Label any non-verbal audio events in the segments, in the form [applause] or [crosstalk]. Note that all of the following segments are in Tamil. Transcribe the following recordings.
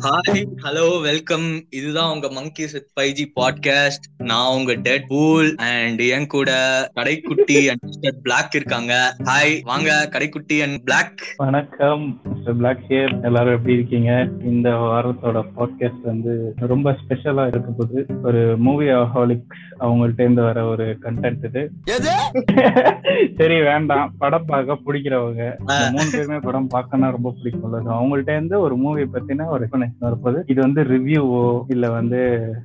ஹாய் ஹலோ வெல்கம் இதுதான் உங்க monkeys with five G podcast நான் உங்க டெட் பூல் அண்ட் என் கூட கடைக்குட்டி அண்ட் பிளாக் இருக்காங்க. ஹாய் வாங்க கடைக்குட்டி அண்ட் பிளாக் வணக்கம். பிளாக் ஹியர் எல்லாரும் எப்படி இருக்கீங்க? இந்த வாரத்தோட பாட்காஸ்ட் வந்து ரொம்ப ஸ்பெஷலா இருக்க போகுது ஒரு மூவி ஹாலிக்ஸ் அவங்கள்ட்ட இருந்து வர ஒரு கண்டென்ட் இது. [laughs] சரி வேண்டாம். படம் பார்க்க பிடிக்கிறவங்க. மூணு பேருமே படம் பார்க்கணும் ரொம்ப பிடிக்கும்ல. So அவங்கள்ட்ட இருந்து ஒரு மூவி பத்தின ஒரு எக்ஸ்பிளனேஷன் வரப்போகுது இது வந்து ரிவ்யூவோ இல்ல வந்து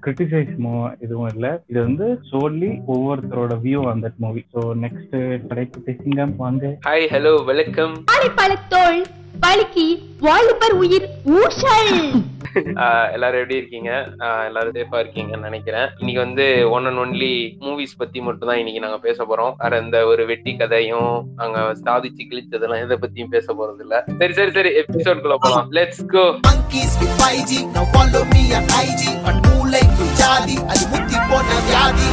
கிரிட்டிசைஸ்மோ எதுவும் இல்ல. இது வந்து சோல்லி ஒவ்வொருத்தரோட வியூ அந்த movie so next Kadaikutty Singam வாங்க. ஹாய் ஹலோ வெல்கம் பழுக்கி வாலிபர் உயிர் ஊசல். [laughs] எல்லாரும் எப்படி இருக்கீங்க? எல்லாரும் சேஃபா இருக்கீங்கன்னு நினைக்கிறேன். இன்னைக்கு வந்து ஒன் அண்ட் ஒன்லி மூவிஸ் பத்தி மட்டும் தான் இன்னைக்கு நாங்க பேச போறோம். வேற எந்த ஒரு வெட்டி கதையும் நாங்க சாதிச்சு கிழிச்சதெல்லாம் எதை பத்தியும் பேச போறது இல்ல. சரி சரி சரி எபிசோட் குள்ள போலாம். Let's go monkeys with 5G. Now follow me on IG. But மூளைக்கு ஜாதி. அது முத்தி போன வியாதி.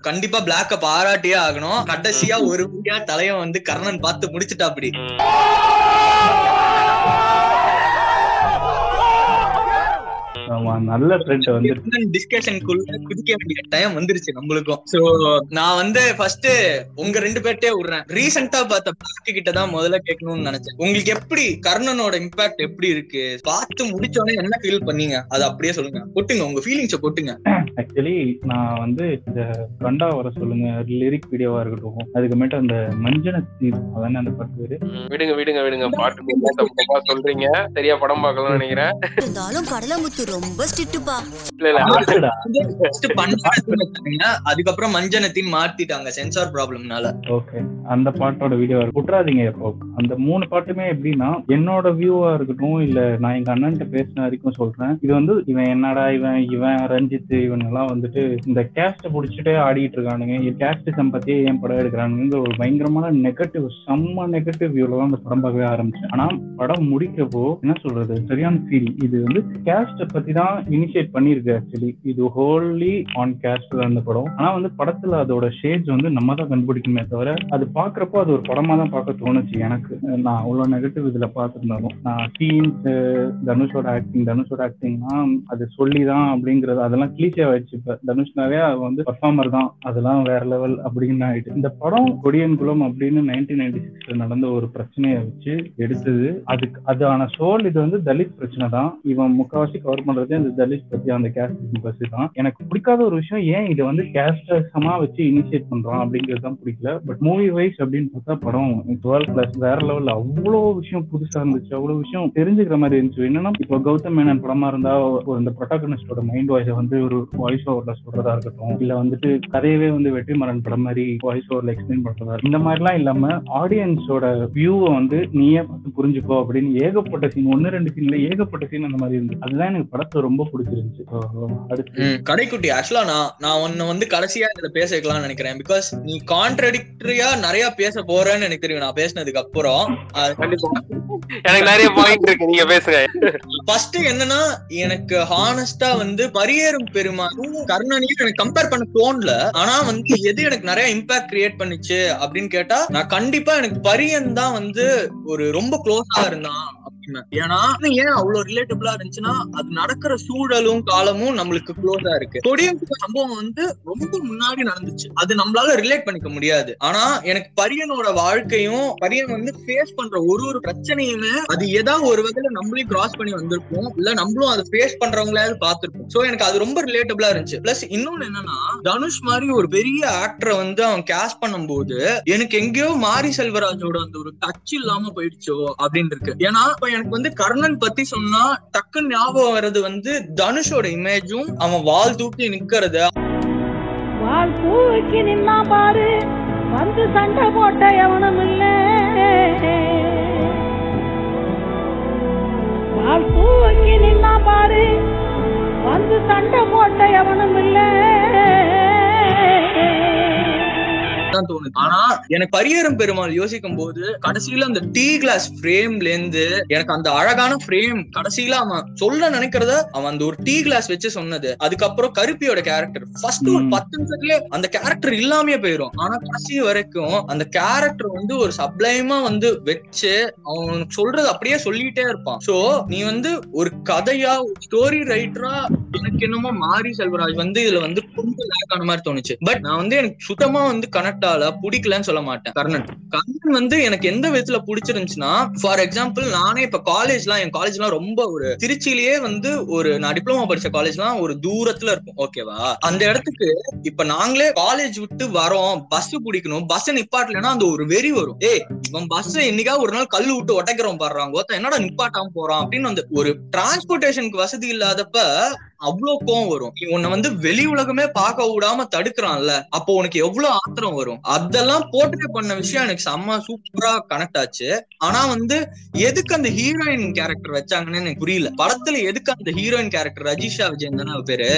கண்டிப்பா பிளாக்க பாராட்டியே ஆகணும். கடைசியா ஒரு வழியா தலையன் வந்து கர்ணன் பார்த்து முடிச்சுட்டா அப்படி ஆமா நல்ல ட்ரெண்ட் வந்து டிஸ்கஷனுக்குள்ள குதிக்க வேண்டிய டைம் வந்துருச்சு நம்மளுக்கும். சோ நான் வந்து ஃபர்ஸ்ட் உங்க ரெண்டு பேர்ட்டே விடுறேன். ரீசெண்டா பார்த்த பிளாக்கு கிட்ட தான் முதல்ல கேட்கணும்னு நினைச்சேன். உங்களுக்கு எப்படி கர்ணனோட இம்பாக்ட் எப்படி இருக்கு? பார்த்து முடிச்ச உடனே என்ன ஃபீல் பண்ணீங்க? அதை அப்படியே சொல்லுங்க. கொட்டுங்க உங்க ஃபீலிங்ஸ கொட்டுங்க. ஆக்சுவலி நான் வந்து இந்த கண்டா வர சொல்லுங்க. லிரிக் வீடியோவா இருக்கட்டும். அதுக்கப்புறமேட்டு அந்த மஞ்சன அதானே அந்த பாட்டு பேரு? விடுங்க விடுங்க விடுங்க. பாட்டு [laughs] சொல்றீங்க. சரியா படம் பார்க்கலாம்னு நினைக்கிறேன். இருந்தாலும் கடலமுத்து ரொம்ப ஸ்ட்ரிக்ட்டுப்பா. அதுக்கப்புறம் மஞ்சனத்தின் மாத்திட்டாங்க சென்சார் ப்ராப்ளம்னால ஓகே. அந்த பாட்டோட வீடியோ விட்டுறாதீங்க இப்போ அந்த மூணு பாட்டுமே எப்படின்னா என்னோட வியூவா இருக்கட்டும் இல்ல நான் எங்க அண்ணன்ட்ட பேசின வரைக்கும் சொல்றேன். இது வந்து இவன் என்னடா இவன் இவன் ரஞ்சித் இவன் எல்லாம் வந்துட்டு இந்த கேஸ்ட புடிச்சிட்டே ஆடிட்டு இருக்கானுங்க. கேஸ்ட் சம்பத்தியே ஏன் படம் எடுக்கிறானுங்க ஒரு பயங்கரமான நெகட்டிவ் செம்ம நெகட்டிவ் வியூல தான் அந்த படம் பார்க்கவே ஆரம்பிச்சேன். ஆனா படம் முடிக்கப்போ என்ன சொல்றது சரியான ஃபீல் இது வந்து கேஸ்ட பத்தி தான் இனிஷியேட் பண்ணியிருக்கு ஆக்சுவலி இது ஹோல்லி ஆன் கேஸ்ட் தான் அந்த படம். ஆனா வந்து படத்துல அதோட ஷேட்ஸ் வந்து நம்ம தான் கண்டுபிடிக்குமே தவிர அது பாக்குறப்போ அது ஒரு படமா தான் பார்க்க தோணுச்சு எனக்கு. நான் அவ்வளவு நெகட்டிவ் இதுல பார்த்திருந்தாலும். நான் சீன்ஸ் தனுஷோட ஆக்டிங் தனுஷோட ஆக்டிங்னா அது சொல்லி தான் அப்படிங்கறது அதெல்லாம் கிளீச்சே ஆயிடுச்சு இப்ப. தனுஷ்னாவே அது வந்து பர்ஃபார்மர் தான். அதெல்லாம் வேற லெவல் அப்படின்னு ஆயிட்டு. இந்த படம் கொடியன் குலம் அப்படின்னு நைன்டீன் நைன்டி சிக்ஸ்ல நடந்த ஒரு பிரச்சனையை வச்சு எடுத்தது. அதுக்கு அதான சோல் இது வந்து தலித் பிரச்சனை தான் இவன் முக்காவாசி கவர் பண்றது இந்த தலித் பத்தி அந்த கேஸ்ட் பத்தி தான். எனக்கு பிடிக்காத ஒரு விஷயம் ஏன் இதை வந்து கேஸ்டமா வச்சு இனிஷியேட் பண்றான் அப்படிங்கிறது தான் பிடிக்கல. பட் மூவி வைஸ் அப்படின்னு பார்த்தா படம் டுவெல் பிளஸ் வேற லெவல்ல அவ்வளோ விஷயம் புதுசா இருந்துச்சு. அவ்வளோ விஷயம் தெரிஞ்சுக்கிற மாதிரி இருந்துச்சு. என்னன்னா இப்போ கௌதம் மேனன் படமா இருந்தா ஒரு இந்த ப்ரொட்டாகனிஸ்டோட மைண்ட் வாய்ஸை வந்து ஒரு வாய்ஸ் ஓவர்ல சொல்றதா இருக்கட்டும். இல்ல வந்துட்டு கதையவே வந்து வெற்றிமாறன் படம் மாதிரி வாய்ஸ் ஓவர்ல எக்ஸ்பிளைன் பண்றதா இந்த மாதிரிலாம் இல்லாம ஆடியன்ஸோட வியூவை வந்து நீயே பார்த்து புரிஞ்சுக்கோ அப்படின்னு ஏகப்பட்ட சீன் ஒன்னு ரெண்டு சீன்ல ஏகப்பட்ட சீன் அந்த மாதிரி இருந்துச்சு. அதுதான் எனக்கு படத்தை ரொம்ப பிடிச்சிருந்துச்சு. அடுத்து கடைக்குட்டி. ஆக்சுவலா நான் நான் உன்னை வந்து கடைசியா இதுல பேச வைக்கலாம்னு நினைக்கிறேன். பிகாஸ் நீ கான்ட்ரடிக்டரியா நிறைய பேச போறேன்னு எனக்கு தெரியும். நான் பேசினதுக்கு அப்புறம் எனக்கு நிறைய பாயிண்ட் இருக்கு. நீங்க பேசுங்க. ஃபர்ஸ்ட் என்னன்னா எனக்கு ஹானஸ்டா வந்து பரியேறும் பெருமாளும் கர்ணனையும் எனக்கு கம்பேர் பண்ண தோணல. ஆனா வந்து எது எனக்கு நிறைய இம்பாக்ட் கிரியேட் பண்ணுச்சு அப்படின்னு கேட்டா நான் கண்டிப்பா எனக்கு பரியன் தான் வந்து ஒரு ரொம்ப க்ளோஸா இருந்தான். அப்படின்னு ஏன்னா ஏன் அவ்வளவு ரிலேட்டபிளா இருந்துச்சுன்னா அது நடக்கிற சூழலும் காலமும் நம்மளுக்கு க்ளோஸா இருக்கு. கொடியம் சம்பவம் வந்து ரொம்ப முன்னாடி நடந்துச்சு. அது நம்மளால ரிலேட் பண்ணிக்க முடியாது. ஆனா எனக்கு பரியனோட வாழ்க்கையும் பரியன் வந்து ஃபேஸ் பண்ற ஒரு ஒரு பிரச்சனையுமே அது ஏதாவது ஒரு வகையில நம்மளையும் கிராஸ் பண்ணி வந்திருப்போம். இல்ல நம்மளும் அதை ஃபேஸ் பண்றவங்களாவது பார்த்திருப்போம். சோ எனக்கு அது ரொம்ப ரிலேட்டபிளா இருந்துச்சு. பிளஸ் இன்னொன்னு என்னன்னா தனுஷ் மாதிரி ஒரு பெரிய ஆக்டரை வந்து அவன் கேஸ்ட் பண்ணும்போது எனக்கு எங்கேயோ மாரி செல்வராஜோட அந்த ஒரு டச் இல்லாம போயிடுச்சோ அப்படின்னு இருக்கு. ஏன்னா எனக்கு வந்து கர்ணன் பத்தி சொன்னா டக்குன்னு ஞாபகம் வர்றது வந்து தனுஷோட இமேஜும் அவன் வால் தூக்கி நிக்கிறத. வால் தூக்கி நின்னா பாரு வந்து சண்டை போட்ட எவனும் இல்ல. வால் தூக்கி நின்னா பாரு வந்து சண்டை போட்ட எவனும் இல்லை. தான் தோணுது. ஆனா எனக்கு பரியேறும் பெருமாள் யோசிக்கும் போது கடைசியில அந்த டீ கிளாஸ் ஃப்ரேம்ல இருந்து எனக்கு அந்த அழகான ஃப்ரேம் கடைசியில அவன் சொல்ல நினைக்கிறத அவன் அந்த ஒரு டீ கிளாஸ் வச்சு சொன்னது. அதுக்கப்புறம் கருப்பியோட கேரக்டர் ஃபர்ஸ்ட் ஒரு. பத்து நிமிஷத்துலயே அந்த கேரக்டர் இல்லாமயே போயிரும். ஆனா கடைசி வரைக்கும் அந்த கேரக்டர் வந்து ஒரு சப்ளைமா வந்து வச்சு அவன் சொல்றது அப்படியே சொல்லிட்டே இருப்பான். சோ நீ வந்து ஒரு கதையா ஸ்டோரி ரைட்டரா எனக்கு என்னமோ மாரி செல்வராஜ் வந்து இதுல வந்து கொஞ்சம் லேக் ஆன மாதிரி தோணுச்சு. பட் நான் வந்து எனக்கு சுத்தமா வந்து கனெக்ட் ஆகல பிடிக்கலன்னு சொல்ல மாட்டேன். கர்ணன். கர்ணன் வந்து எனக்கு எந்த விதத்துல பிடிச்சிருந்துச்சுன்னா ஃபார் எக்ஸாம்பிள் நானே இப்ப காலேஜ்லாம் என் காலேஜ்லாம் ரொம்ப ஒரு திருச்சியிலேயே வந்து ஒரு நான் டிப்ளமோ படிச்ச காலேஜ்லாம் ஒரு தூரத்துல இருக்கும் ஓகேவா அந்த இடத்துக்கு இப்ப நாங்களே காலேஜ் விட்டு வரோம் பஸ் பிடிக்கணும் பஸ் நிப்பாட்டலன்னா அந்த ஒரு வெறி வரும். ஏய் இவன் பஸ் என்னைக்கா ஒரு நாள் கல்லு விட்டு உடைக்கிறோம் பாடுறாங்க என்னடா நிப்பாட்டாம போறான் அப்படின்னு வந்து ஒரு டிரான்ஸ்போர்டேஷனுக்கு வசதி இல்லாதப்ப அவ்வளவு கோவம் வரும். நீ உன்னை வந்து வெளி உலகமே பார்க்க விடாம தடுக்கிறான்ல அப்போ உனக்கு எவ்வளவு ஆத்திரம் வரும்? அதெல்லாம் போர்ட்ரே பண்ண விஷயம் எனக்கு செம்ம சூப்பரா கனெக்ட் ஆச்சு. ஆனா வந்து எதுக்கு அந்த ஹீரோயின் கேரக்டர் வச்சாங்கன்னு எனக்கு புரியல. படத்துல எதுக்கு அந்த ஹீரோயின் கேரக்டர் ரஜிஷா விஜயன் தானே பேரு.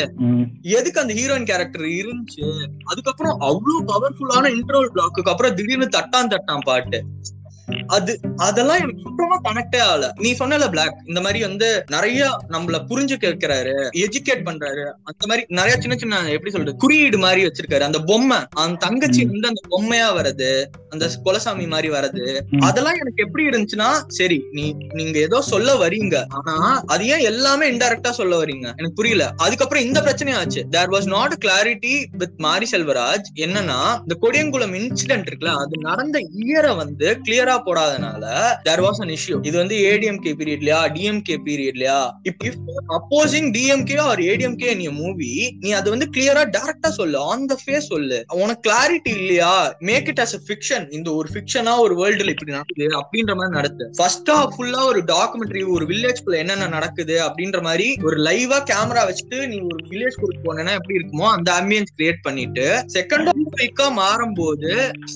எதுக்கு அந்த ஹீரோயின் கேரக்டர் இருந்துச்சு? அதுக்கப்புறம் அவ்வளவு பவர்ஃபுல்லான இன்ட்ரோல் பிளாக்கு அப்புறம் திடீர்னு தட்டான் தட்டான் பாட்டு. அது அதெல்லாம் எனக்கு சுத்தமா கனெக்டே ஆகல. நீ சொன்னல பிளாக் இந்த மாதிரி வந்து நிறைய நம்மள புரிஞ்சுக்க வைக்கிறாரு எஜுகேட் பண்றாரு. அந்த மாதிரி நிறைய சின்ன சின்ன எப்படி சொல்றது குறியீடு மாதிரி வச்சிருக்காரு. அந்த பொம்மை அந்த தங்கச்சி வந்து அந்த பொம்மையா வர்றது அந்த குலசாமி மாதிரி வர்றது. அதெல்லாம் எனக்கு எப்படி இருந்துச்சுன்னா சரி நீ நீங்க ஏதோ சொல்ல வரீங்க. ஆனா அது ஏன் எல்லாமே இன்டைரக்டா சொல்ல வரீங்க? எனக்கு புரியல. அதுக்கப்புறம் இந்த பிரச்சனை ஆச்சு. There was not clarity with Mari Selvaraj என்னன்னா இந்த கொடியங்குளம் இன்சிடென்ட் இருக்குல்ல அது நடந்த இயரை வந்து கிளியரா போடாதனால தேர் வாஸ் அன் இஷ்யூ இது வந்து ஏடிஎம்கே பீரியட்லயா DMK பீரியட்லயா if if opposing DMK or ADMK நீ மூவி நீ அது வந்து கிளியரா டேரக்டா சொல்லு. ஆன் த ஃபேஸ் சொல்லு. உனக்கு கிளாரிட்டி இல்லையா? Make it as a fiction இந்த ஒரு ஃபிக்ஷனா ஒரு வேர்ல்டுல இப்படி நடக்குது அப்படின்ற மாதிரி நடத்து ஃபர்ஸ்ட் ஹாஃப் ஃபுல்லா ஒரு டாக்குமெண்ட்ரி ஒரு வில்லேஜ் குள்ள என்னென்ன நடக்குது அப்படின்ற மாதிரி ஒரு லைவா கேமரா வச்சுட்டு நீ ஒரு வில்லேஜ் குள்ள போனா எப்படி இருக்குமோ அந்த ஆம்பியன்ஸ் கிரியேட் பண்ணிட்டு செகண்ட் வீக்கா மாறும்போது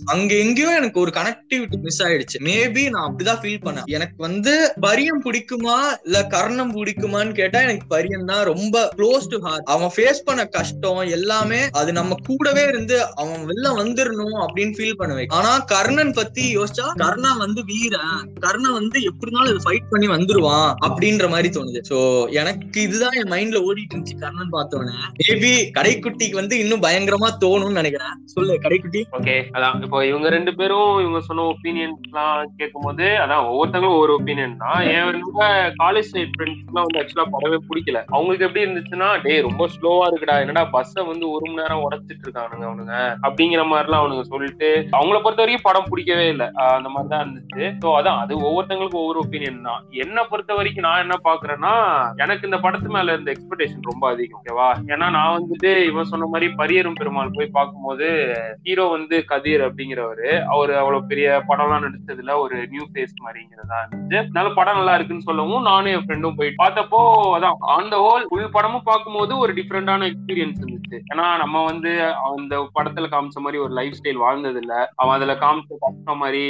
அங்க எங்கேயோ எனக்கு ஒரு கனெக்டிவிட்டி மிஸ் ஆயிடுச்சு. மேபி நான் அப்படிதான் ஃபீல் பண்ணேன். எனக்கு வந்து பரியம் பிடிக்குமா? இல்ல கர்ணம் பிடிக்குமான்னு கேட்டா எனக்கு பரியம் தான். ரொம்ப க்ளோஸ் டு ஹார்ட் அவன் ஃபேஸ் பண்ண கஷ்டம் எல்லாமே அது நம்ம கூடவே இருந்து அவன் வெளில வந்துடணும் அப்படின்னு ஃபீல் பண்ணுவேன். ஆனா கர்ணன் பத்தி யோசிச்சா கர்ணன் வந்து வீரன். கர்ணன் வந்து எப்படினாலும் இது ஃபைட் பண்ணி வந்துருவான் அப்படின்ற மாதிரி தோணுது. சோ எனக்கு இதுதான் என் மைண்ட்ல ஓடிட்டு இருந்துச்சு கர்ணன் பார்த்தோன்னே. மேபி கடைக்குட்டிக்கு வந்து இன்னும் பயங்கரமா தோணும்னு நினைக்கிறேன். சொல்லு கடைக்குட்டி. ஓகே அதான். இப்போ இவங்க ரெண்டு பேரும் இவங்க சொன்ன ஒப்பீனியன் எல்லாம் கேட்கும்போது அதான் ஒவ்வொருத்தங்களும் ஒவ்வொரு ஒப்பீனியன் தான். என்னோட காலேஜ் சைட் ஃப்ரெண்ட்ஸ் எல்லாம் வந்து ஆக்சுவலா படவே பிடிக்கல. அவங்களுக்கு எப்படி இருந்துச்சுன்னா டேய் ரொம்ப ஸ்லோவா இருக்குடா. என்னடா பஸ்ஸை வந்து ஒரு மணி நேரம் உடச்சிட்டு இருக்கானுங்க அவனுங்க? அப்படிங்கிற மாதிரிலாம் அவனுங்க சொல்லிட்டு அவங்கள பொறுத்த வரைக்கும் படம் பிடிக்கவே இல்லை. அந்த மாதிரி தான் இருந்துச்சு. ஸோ அதான் அது ஒவ்வொருத்தங்களுக்கும் ஒவ்வொரு ஒப்பீனியன் தான். என்னை பொறுத்த வரைக்கும் நான் என்ன பாக்குறேன்னா எனக்கு இந்த படத்து மேல இருந்த எக்ஸ்பெக்டேஷன் ரொம்ப அதிகம் ஓகேவா ஏன்னா நான் வந்துட்டு இவன் சொன்ன மாதிரி பரியரும் பெருமாள் போய் பார்க்கும்போது ஹீரோ வந்து கதிர் அப்படிங்கிறவரு. அவர் அவ்வளவு பெரிய படம்லாம் நடிச்சதுல ஒரு நியூ ஃபேஸ் மாதிரிங்கிறதா இருந்துச்சு. அதனால படம் நல்லா இருக்குன்னு சொல்லவும் நானும் என் ஃப்ரெண்டும் போய் பார்த்தப்போ அதான் ஆன் த ஹோல் உள் படமும் பார்க்கும்போது ஒரு டிஃப்ரெண்டான எக்ஸ்பீரியன்ஸ் இருந்துச்சு. ஏன்னா நம்ம வந்து அந்த படத்துல காமிச்ச மாதிரி ஒரு லைஃப் ஸ்டைல் வாழ்ந்தது இல்ல அவன் அதுல காமிச்ச கஷ்டம் மாதிரி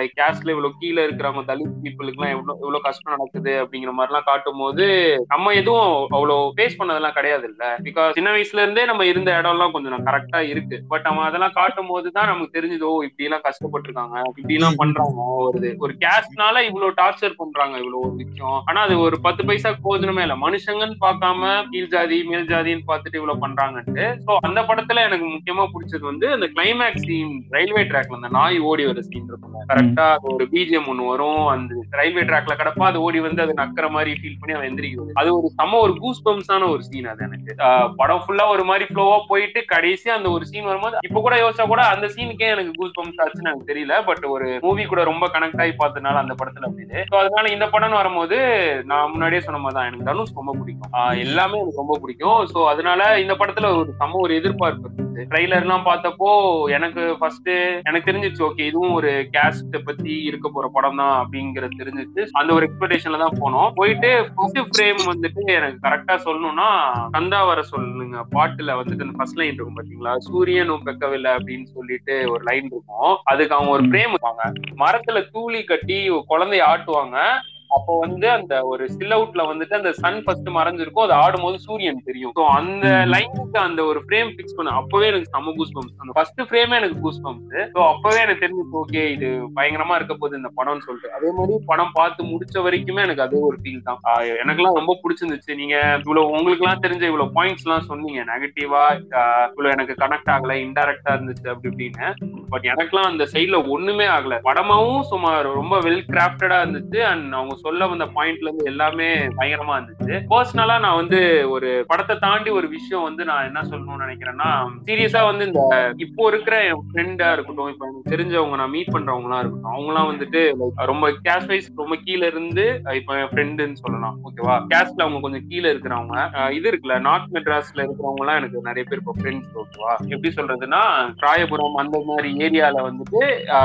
லைக் கேஸ்ட்ல இவ்வளவு கீழே இருக்கிறவங்க தலித் பீப்புளுக்கு எல்லாம் எவ்வளவு எவ்வளவு கஷ்டம் நடக்குது அப்படிங்கிற மாதிரி எல்லாம் காட்டும் போது நம்ம எதுவும் அவ்வளவு ஃபேஸ் பண்ணதெல்லாம் கிடையாது இல்ல பிகாஸ் சின்ன வயசுல இருந்தே நம்ம இருந்த இடம் எல்லாம் கொஞ்சம் கரெக்டா இருக்கு. பட் அவன் அதெல்லாம் காட்டும் போது தான் நமக்கு தெரிஞ்சதோ இப்படி எல்லாம் கஷ்டப்பட்டிருக்காங்க. இப்படி எல்லாம் பண்றாங்க ஒரு ஒரு கேஸ்ட்னால இவ்வளவு டார்ச்சர் பண்றாங்க இவ்வளவு ஒரு விஷயம். ஆனா அது ஒரு பத்து பைசா போதுமே இல்ல. மனுஷங்கன்னு பார்க்காம கீழ் ஜாதி மேல் ஜாதின்னு பார்த்துட்டு இவ்வளவு பண்றாங்கன்ட்டு. சோ அந்த படத்துல எனக்கு முக்கியமா பிடிச்சது வந்து அந்த கிளைமேக்ஸ் சீன் ரயில்வே ட்ராக்ல அந்த நாய் ஓடி வர சீன் இருக்கும் கரெக்டா ஒரு பிஜிஎம் ஒண்ணு வரும். அந்த ரயில்வே ட்ராக்ல கிடப்பா அது ஓடி வந்து அது நக்கிற மாதிரி ஃபீல் பண்ணி அவன் எந்திரிக்கிறது. அது ஒரு செம ஒரு கூஸ் பம்ஸான ஒரு சீன் அது எனக்கு. படம் ஃபுல்லா ஒரு மாதிரி ஃப்ளோவா போயிட்டு கடைசி அந்த ஒரு சீன் வரும்போது இப்ப கூட யோசிச்சா கூட அந்த சீனுக்கே எனக்கு கூஸ் பம்ஸ் ஆச்சுன்னு எனக்கு தெரியல. பட் ஒரு மூவி கூட ரொம்ப கனெக்ட் ஆகி பார்த்ததுனால அந்த படத்துல அப்படின்னு ஸோ அதனால இந்த படம்னு வரும்போது நான் முன்னாடியே சொன்ன மாதிரி தான் எனக்கு தனுஷ் ரொம்ப பிடிக்கும். ஆஹ் எல்லாமே எனக்கு ரொம்ப பிடிக்கும். ஸோ அதனால இந்த படத்துல ஒரு சம ஒரு எதிர்பார்ப்பு இருந்துச்சு ட்ரைலர் எல்லாம் பார்த்தப்போ எனக்கு ஃபர்ஸ்ட் எனக்கு தெரிஞ்சிச்சு ஓகே இதுவும் ஒரு கேஸ்ட் பத்தி இருக்க போற படம் தான் அப்படிங்கறது தெரிஞ்சிச்சு. அந்த ஒரு எக்ஸ்பெக்டேஷன்ல தான் போனோம். போயிட்டு ஃபர்ஸ்ட் ஃப்ரேம் வந்துட்டு எனக்கு கரெக்டா சொல்லணும்னா கந்தா வர சொல்லுங்க பாட்டுல வந்துட்டு அந்த ஃபர்ஸ்ட் லைன் இருக்கும் பாத்தீங்களா? சூரியனும் பெக்கவில்லை அப்படின்னு சொல்லிட்டு ஒரு லைன் இருக்கும். அதுக்கு அவங்க ஒரு ஃப்ரேம் இருப்பாங்க மரத்துல தூளி கட்டி குழந்தைய ஆட்டுவாங்க. அப்போ வந்து அந்த ஒரு சில் அவுட்ல வந்துட்டு அந்த சன் ஃபர்ஸ்ட் மறைஞ்சிருக்கும் அது ஆடும்போது சூரியன் தெரியும். ஸோ அந்த. லைனுக்கு அந்த ஒரு ஃப்ரேம் ஃபிக்ஸ் பண்ண அப்பவே எனக்கு செம்ம கூஸ் பம்ப்ஸ் அந்த ஃபர்ஸ்ட் ஃப்ரேமே எனக்கு கூஸ் பம்ப்ஸ் ஸோ அப்பவே எனக்கு தெரிஞ்சு ஓகே இது பயங்கரமா இருக்க போகுது இந்த படம்னு சொல்லிட்டு. அதே மாதிரி படம் பார்த்து முடிச்ச வரைக்குமே எனக்கு அதே ஒரு ஃபீல் தான். ஆஹ் எனக்கெல்லாம் ரொம்ப பிடிச்சிருந்துச்சு. நீங்க இவ்வளவு உங்களுக்கு எல்லாம் தெரிஞ்ச இவ்வளவு பாயிண்ட்ஸ் எல்லாம் சொன்னீங்க. நெகட்டிவா இவ்வளவு எனக்கு கனெக்ட் ஆகல இன்டைரக்டா இருந்துச்சு அப்படி இப்படின்னு. பட் எனக்கெல்லாம் அந்த சைட்ல ஒண்ணுமே ஆகல. படமாவும் சுமார் ரொம்ப வெல் கிராஃப்டடா இருந்துச்சு. அண்ட் அவங்க சொல்ல வந்த பாயிண்ட்ல இருந்து எல்லாமே பயங்கரமா இருந்துச்சு. பர்சனலா நான் வந்து ஒரு படத்தை தாண்டி ஒரு விஷயம் வந்து நான் என்ன சொல்லணும்னு நினைக்கிறேன்னா சீரியஸா வந்து இந்த இப்போ இருக்கிற என் ஃப்ரெண்டா இருக்கட்டும் இப்போ எனக்கு தெரிஞ்சவங்க நான் மீட் பண்றவங்களா இருக்கட்டும் அவங்கலாம் வந்துட்டு ரொம்ப கேஷ் வைஸ் ரொம்ப கீழ இருந்து இப்போ என் ஃப்ரெண்டுன்னு சொல்லலாம் ஓகேவா கேஷ்ல அவங்க கொஞ்சம் கீழே இருக்கிறவங்க இது இருக்குல்ல நார்த் மெட்ராஸ்ல இருக்கிறவங்க எல்லாம் எனக்கு நிறைய பேர் இப்போ ஃப்ரெண்ட்ஸ் ஓகேவா எப்படி சொல்றதுன்னா ராயபுரம் அந்த மாதிரி ஏரியால வந்துட்டு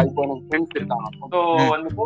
இப்போ எனக்கு ஃப்ரெண்ட்ஸ் இருக்காங்க. ஸோ வந்துட்டு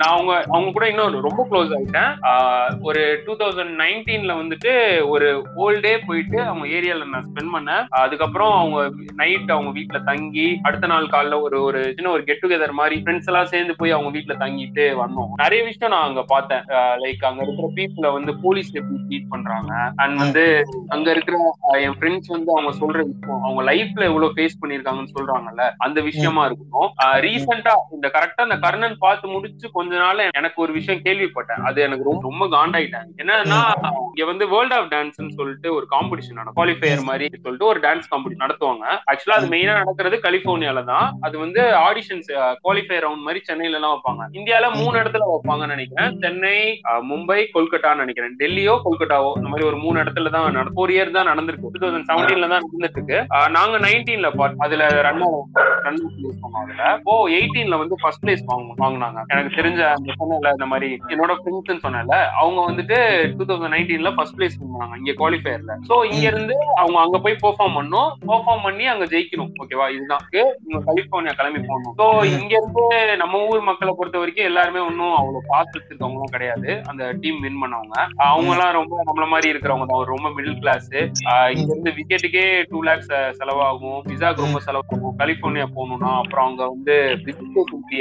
நான் அவங்க அவங்க கூட இன்னும் ரொம்ப க்ளோஸ் ஆயிட்டேன். ஆஹ் ஒரு டூ தௌசண்ட் நைன்டீன்ல வந்துட்டு ஒரு ஹோல் டே போயிட்டு அவங்க ஏரியால நான் ஸ்பெண்ட் பண்ணேன். அதுக்கப்புறம் அவங்க நைட் அவங்க வீட்ல தங்கி அடுத்த நாள் காலைல ஒரு ஒரு சின்ன ஒரு கெட் டுகெதர் மாதிரி ஃப்ரெண்ட்ஸ் எல்லாம் சேர்ந்து போய் அவங்க வீட்ல தங்கிட்டு வந்தோம். நிறைய விஷயம் நான் அங்க பார்த்தேன். லைக் அங்க இருக்கிற பீப்புள வந்து போலீஸ் எப்படி ட்ரீட் பண்றாங்க அண்ட் வந்து அங்க இருக்கிற என் ஃப்ரெண்ட்ஸ் வந்து அவங்க சொல்ற விஷயம் அவங்க லைஃப்ல எவ்வளவு ஃபேஸ் பண்ணிருக்காங்கன்னு சொல்றாங்கல்ல அந்த விஷயமா இருக்கட்டும் ரீசெண்டா இந்த கரெக்டா அந்த கர்ணன் பார்த்து முடிச்சு கொஞ்ச நாள் எனக்கு ஒரு விஷயம் கேள்விப்பட்டேன். அது எனக்கு ரொம்ப ரொம்ப காண்டாயிட்டாங்க. என்னன்னா இங்க வந்து வேர்ல்ட் ஆஃப் டான்ஸ்னு சொல்லிட்டு ஒரு காம்படிஷன் நடக்கும். குவாலிஃபயர் மாதிரி சொல்லிட்டு ஒரு டான்ஸ் காம்படிஷன் நடத்துவாங்க. ஆக்சுவலா அது மெயினா நடக்கிறது கலிபோர்னியால தான். அது வந்து ஆடிஷன்ஸ் குவாலிஃபயர் ரவுண்ட் மாதிரி சென்னையில எல்லாம் வைப்பாங்க. இந்தியால மூணு இடத்துல வைப்பாங்கன்னு நினைக்கிறேன். சென்னை மும்பை கொல்கட்டான்னு நினைக்கிறேன். டெல்லியோ கொல்கட்டாவோ இந்த மாதிரி ஒரு மூணு இடத்துல தான் ஃபோர் இயர் தான் நடந்திருக்கு. டூ தௌசண்ட் செவன்டீன்ல தான் நடந்துட்டு இருக்கு நாங்க நைன்டீன்ல அதுல ரன் ரன் அதுல ஓ எயிட்டீன்ல வந்து ஃபர்ஸ்ட் பிளேஸ் வாங்கினாங்க. எனக்கு தெரிஞ்ச அந்த இந்த மாதிரி என்னோட ஃப்ரெண்ட்ஸ் சொன்னல அவங்க வந்துட்டு டூ தௌசண்ட் நைன்டீன்ல ஃபர்ஸ்ட் பிளேஸ் பண்ணாங்க இங்க குவாலிஃபயர்ல சோ இங்க இருந்து அவங்க அங்க போய் பெர்ஃபார்ம் பண்ணணும் பெர்ஃபார்ம் பண்ணி அங்க ஜெயிக்கணும். ஓகேவா இதுதான். இவங்க கலிபோர்னியா கிளம்பி போகணும். சோ இங்க இருந்து நம்ம ஊர் மக்களை பொறுத்த வரைக்கும் எல்லாருமே ஒன்னும் அவ்வளவு பார்த்து வச்சிருக்கவங்களும் கிடையாது. அந்த டீம் வின் பண்ணவங்க. அவங்க எல்லாம் ரொம்ப நம்மள மாதிரி இருக்கிறவங்க தான். ரொம்ப மிடில் கிளாஸ் இங்க இருந்து விக்கெட்டுக்கே டூ லேக்ஸ் செலவாகும். விசாக்கு ரொம்ப செலவாகும். கலிபோர்னியா போகணும்னா அப்புறம் அங்க வந்து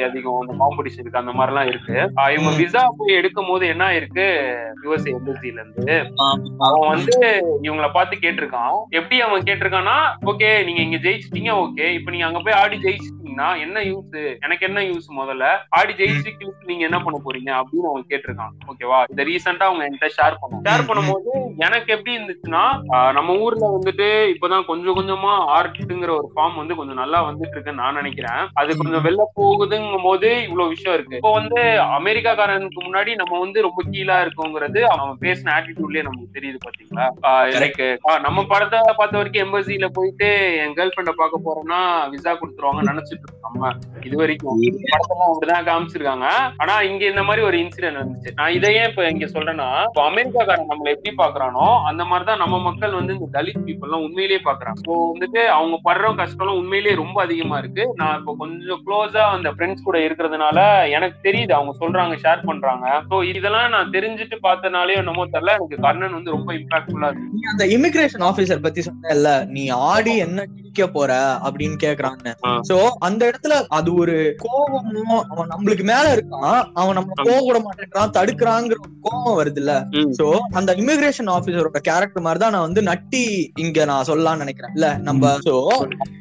அதிகம் அந்த காம்படிஷன் இருக்கு அந்த மாதிரி எல்லாம் இருக்கு இவங்க விசா போய் எடுக்கும் போது என்ன இருக்கு யுஎஸ்ஏ எம்பசில இருந்து. அவன் வந்து இவங்கள பார்த்து கேட்டிருக்கான். எப்படி அவன் கேட்டிருக்கான்னா ஓகே நீங்க இங்க ஜெயிச்சிட்டீங்க ஓகே இப்ப நீங்க அங்க போய் ஆடி ஜெயிச்சிட்டீங்கன்னா என்ன யூஸ் எனக்கு என்ன யூஸ் முதல்ல? ஆடி ஜெயிச்சு நீங்க என்ன பண்ண போறீங்க? அப்படின்னு அவன் கேட்டிருக்கான். ஓகேவா இந்த ரீசெண்டா அவங்க என்கிட்ட ஷேர் பண்ணும். ஷேர் பண்ணும்போது எனக்கு எப்படி இருந்துச்சுன்னா நம்ம ஊர்ல வந்துட்டு இப்பதான் கொஞ்சம் கொஞ்சமா ஆர்ட்ங்கிற ஒரு ஃபார்ம் வந்து கொஞ்சம் நல்லா வந்துட்டு இருக்குன்னு நான் நினைக்கிறேன். அது கொஞ்சம் வெளில போகுதுங்கும் போது இவ்வளவு விஷயம் இருக்கு. இப்போ வந்து அமெரிக்காக்காரனுக்கு முன்னாடி நம்ம வந்து ரொம்ப கீழா இருக்கோங்கிறது அவன் பேசின ஆட்டிடியூட்லயே நமக்கு தெரியுது பாத்தீங்களா? லைக் நம்ம படத்தை பார்த்த வரைக்கும் எம்பசில போயிட்டு என் கேர்ள் ஃபிரெண்ட பார்க்க போறோம்னா விசா கொடுத்துருவாங்க நினைச்சிட்டு இருக்கோம் நம்ம இது வரைக்கும் படத்தெல்லாம் அப்படிதான் காமிச்சிருக்காங்க. ஆனா இங்க இந்த மாதிரி ஒரு இன்சிடென்ட் இருந்துச்சு நான் இதையே இப்ப இங்க சொல்றேன்னா இப்போ அமெரிக்காக்காரன் நம்மள எப்படி பாக்குறானோ அந்த மாதிரிதான் நம்ம மக்கள் வந்து இந்த தலித் பீப்புள் எல்லாம் உண்மையிலேயே பாக்குறாங்க ஸோ வந்துட்டு அவங்க படுற கஷ்டம் உண்மையிலேயே ரொம்ப அதிகமா இருக்கு. நான் இப்போ கொஞ்சம் க்ளோஸா அந்த ஃப்ரெண்ட்ஸ் கூட இருக்கிறதுனால எனக்கு தெரியுது. அவங்க சொல்றாங்க ஷேர் பண்றாங்க. ஸோ இதெல்லாம் நான் தெரிஞ்சுட்டு பார்த்தனாலே என்னமோ தெரியல. எனக்கு கர்ணன் வந்து ரொம்ப இம்பாக்ட்ஃபுல்லா இருக்கு. நீ அந்த இமிகிரேஷன் ஆபீசர் பத்தி சொன்னல நீ ஆடி என்ன கிழிக்க போற அப்படின்னு கேக்குறான்னு. ஆ. சோ அந்த இடத்துல அது ஒரு கோபமோ அவன் நம்மளுக்கு மேல இருக்கான் அவன் நம்ம போக விட மாட்டேங்கிறான் தடுக்கிறாங்கிற கோபம் வருது இல்ல. சோ அந்த இமிகிரேஷன் ஆபீசரோட கேரக்டர் மாதிரி தான் நான் வந்து நட்டி இங்க நான் சொல்லலாம்னு நினைக்கிறேன் இல்ல நம்ம சோ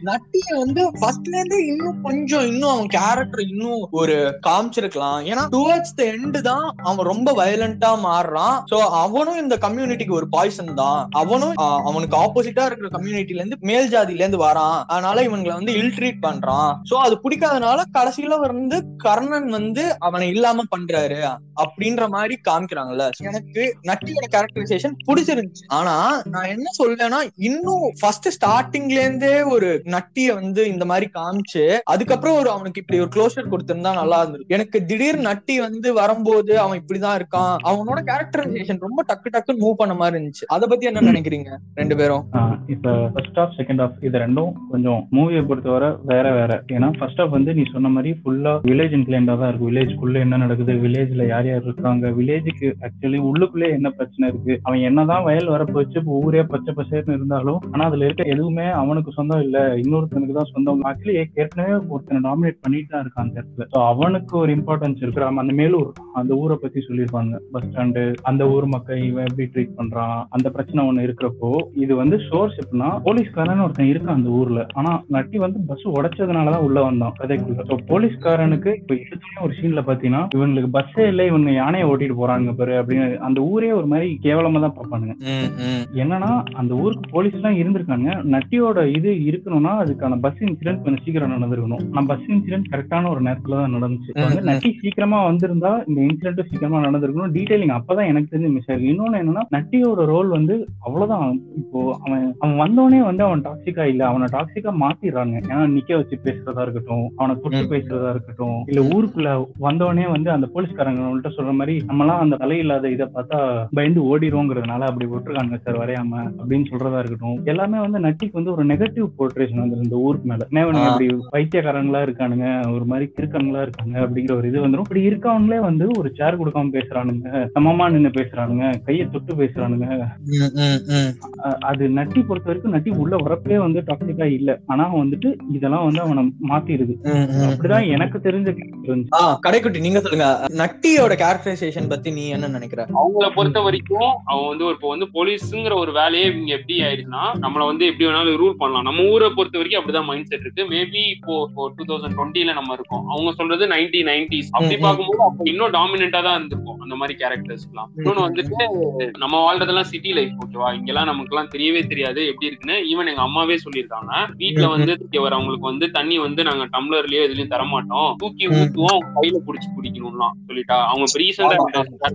நட்டிய வந்து ஃபர்ஸ்ட்ல இருந்து இன்னும் கொஞ்சம் இன்னும் அவன் கேரக்டர் இன்னும் ஒரு காமிச்சிருக்கலாம். ஏன்னா டுவர்ட்ஸ் த எண்டு தான் அவன் ரொம்ப வயலண்டா மாறுறான். சோ அவனும் இந்த கம்யூனிட்டிக்கு ஒரு பாய்சன் தான். அவனும் அவனுக்கு ஆப்போசிட்டா இருக்கிற கம்யூனிட்டில இருந்து மேல் ஜாதியில இருந்து வரான். அதனால இவங்களை வந்து இல்ட்ரீட் பண்றான். சோ அது பிடிக்காதனால கடைசியில வந்து கர்ணன் வந்து அவனை இல்லாம பண்றாரு. அப்படின்ற மாதிரி காமிக்கிறாங்கல்ல. எனக்கு நட்டியோட கேரக்டரைசேஷன் பிடிச்சிருந்துச்சு. ஆனா நான் என்ன சொல்றேன்னா இன்னும் ஃபர்ஸ்ட் ஸ்டார்டிங்ல இருந்தே ஒரு நட்டிய வந்து இந்த மாதிரி காமிச்சு அதுக்கப்புறம் ஒரு அவனுக்கு இப்படி ஒரு க்ளோஷர் கொடுத்திருந்தா நல்லா இருந்திருக்கு எனக்கு திடீர் நட்டி வந்து வரும்போது அவன் இப்படிதான் இருக்கான். அவனோட கேரக்டரைசேஷன் ரொம்ப டக்கு டக்குன்னு மூவ் பண்ண மாதிரி இருந்துச்சு. அத பத்தி என்ன நினைக்கிறீங்க? ரெண்டு பேரும். இப்ப ஃபர்ஸ்ட் ஆஃப் செகண்ட் ஹாஃப் இது ரெண்டும் கொஞ்சம் மூவியை பொறுத்தவரை வேற வேற. ஏன்னா ஃபர்ஸ்ட் ஆஃப் வந்து நீ சொன்ன மாதிரி ஃபுல்லா வில்லேஜ் இன்க்ளைண்டா தான் இருக்கு வில்லேஜ்க்குள்ள என்ன நடக்குது? வில்லேஜ்ல யார் யார் இருக்காங்க? வில்லேஜுக்கு ஆக்சுவலி உள்ளுக்குள்ளே என்ன பிரச்சனை இருக்கு? அவன் என்னதான் வயல் வரப்பு வச்சு ஊரே பச்சை பசேர்னு இருந்தாலும் ஆனா அதுல இருக்க எதுவுமே அவனுக்கு சொந்தம் இல்ல. இன்னொருத்தனுக்கு தான் சொந்தம். ஆக்சுவலி ஏற்கனவே ஒருத்தனை டாமினேட் பண்ணிட்டு தான் இருக்கான் அந்த இடத்துல. அவனுக்கு ஒரு இம்பார்ட்டன்ஸ் இருக்கிற அந்த அந்த ஒரு அந்த ஊரை பத்தி சொல்லியிருப்பாங்க. பஸ் ஸ்டாண்டு அந்த ஊர் மக்கள் இவன் எப்படி ட்ரீட் பண்றான் அந்த பிரச்சனை ஒண்ணு இருக்கிறப்போ இது வந்து சோர்ஸ் எப்படின்னா போலீஸ்காரன் ஒருத்தன் இருக்கான் அந்த ஊர்ல. ஆனா நட்டி வந்து பஸ் உடைச்சதுனாலதான் உள்ள வந்தான் கதைக்குள்ள. போலீஸ்காரனுக்கு இப்ப எடுத்தோடனே ஒரு சீன்ல பாத்தீங்கன்னா இவங்களுக்கு பஸ்ஸே இல்ல இவங்க யானையை ஓட்டிட்டு போறாங்க பாரு அப்படின்னு அந்த ஊரே ஒரு மாதிரி கேவலமா தான் பார்ப்பானுங்க. என்னன்னா அந்த ஊருக்கு போலீஸ் எல்லாம் இருந்திருக்காங்க. நட்டியோட இது இருக்கணும்னா அதுக்கான பஸ் இன்சிடென்ட் கொஞ்சம் சீக்கிரம் நடந்திருக்கணும். நான் பஸ் இன்சிடென்ட் கரெக்டான ஒரு நேரத்துல தான் நடந்துச்சு. நட்டி சீக்கிரமா வந்திருந்தா இந்த இன்சிடென்ட் சீக்கிரமா நடந்திருக்கணும். டீடைலிங் அப்பதான் எனக்கு தெரிஞ்ச மிஸ் ஆயிருக்கு. இன்னொன்னு என்னன்னா நட்டியோட ரோல் வந்து அவ்வளவுதான். இப்போ அவன் அவன் வந்தோடனே வந்து அவன் டாக்ஸிக்கா இல்ல. அவனை டாக்ஸிக்கா மாத்திடுறாங்க. ஏன்னா நிக்க வச்சு பேசுறதா இருக்கட்டும் அவனை தொட்டு. பேசுறதா இருக்கட்டும் இல்ல ஊருக்குள்ள வந்தோடனே வந்து அந்த போலீஸ்காரங்கள்ட்ட சொல்ற மாதிரி நம்மலாம் அந்த தலையில்லாத இதை பார்த்தா பயந்து ஓடிடுவோங்கிறதுனால அப்படி விட்டுருக்காங்க சார் வரையாம அப்படின்னு சொல்றதா இருக்கட்டும். எல்லாமே வந்து நட்டிக்கு வந்து ஒரு நெகட்டிவ் போர்ட்ரேஷன் வந்து இந்த ஊருக்கு மேல. நேவனுங்க. அப்படி பைத்தியக்காரங்களா இருக்கானுங்க ஒரு மாதிரி கிறுக்கங்களா இருக்காங்க அப்படிங்கிற ஒரு இது வந்துடும் இப்படி இருக்கவங்களே வந்து ஒரு சேர் கொடுக்காம பேசுறானுங்க சமமா நின்னு பேசுறானுங்க கையை தொட்டு பேசுறானுங்க. அது நட்டி பொறுத்த வரைக்கும் நட்டி உள்ள வரப்பே வந்து டாக்ஸிக்கா இல்ல. ஆனா வந்துட்டு இதெல்லாம் வந்து அவனை மாத்திருது ம், ம். அப்படிதான் எனக்கு தெரிஞ்ச கடைக்குட்டி நீங்க சொல்லுங்க. நட்டியோட கேரக்டரைசேஷன் பத்தி நீ என்ன நினைக்கிற? அவங்கள பொறுத்த வரைக்கும் அவன் வந்து ஒரு இப்போ வந்து போலீஸுங்கிற ஒரு வேலையே இவங்க எப்படி ஆயிடுச்சுன்னா நம்மள வந்து எப்படி வேணாலும் ரூல் பண்ணலாம். நம்ம ஊரை பொறுத்த வரைக்கும் அப்படிதான் மைண்ட் செட் இருக்கு. மேபி இப்போ டூ தௌசண்ட் டுவெண்ட்டில நம்ம இருக்கோம். அவங்க சொல்றது நைன்டி நைன்டிஸ் அப்படி. பார்க்கும்போது அப்ப இன்னும் டாமினண்டா தான் இருந்திருக்கும் அந்த மாதிரி கேரக்டர்ஸ்லாம் இன்னொன்னு வந்துட்டு நம்ம வாழ்றதெல்லாம் சிட்டி லைஃப் ஓகேவா இங்கெல்லாம் நமக்கு எல்லாம் தெரியவே தெரியாது. எப்படி இருக்குன்னு ஈவன் எங்க அம்மாவே சொல்லியிருக்காங்க. வீட்டுல. வந்து தூக்கி வரவங்களுக்கு வந்து தண்ணி வந்து நாங்க டம்ளர்லயோ எதுலயும் தர மாட்டோம் தூக்கி. ஊத்துவோம் கையில புடிச்சு குடிக்கணும்லாம் சொல்லிட்டா. அவங்க ரீசெண்டா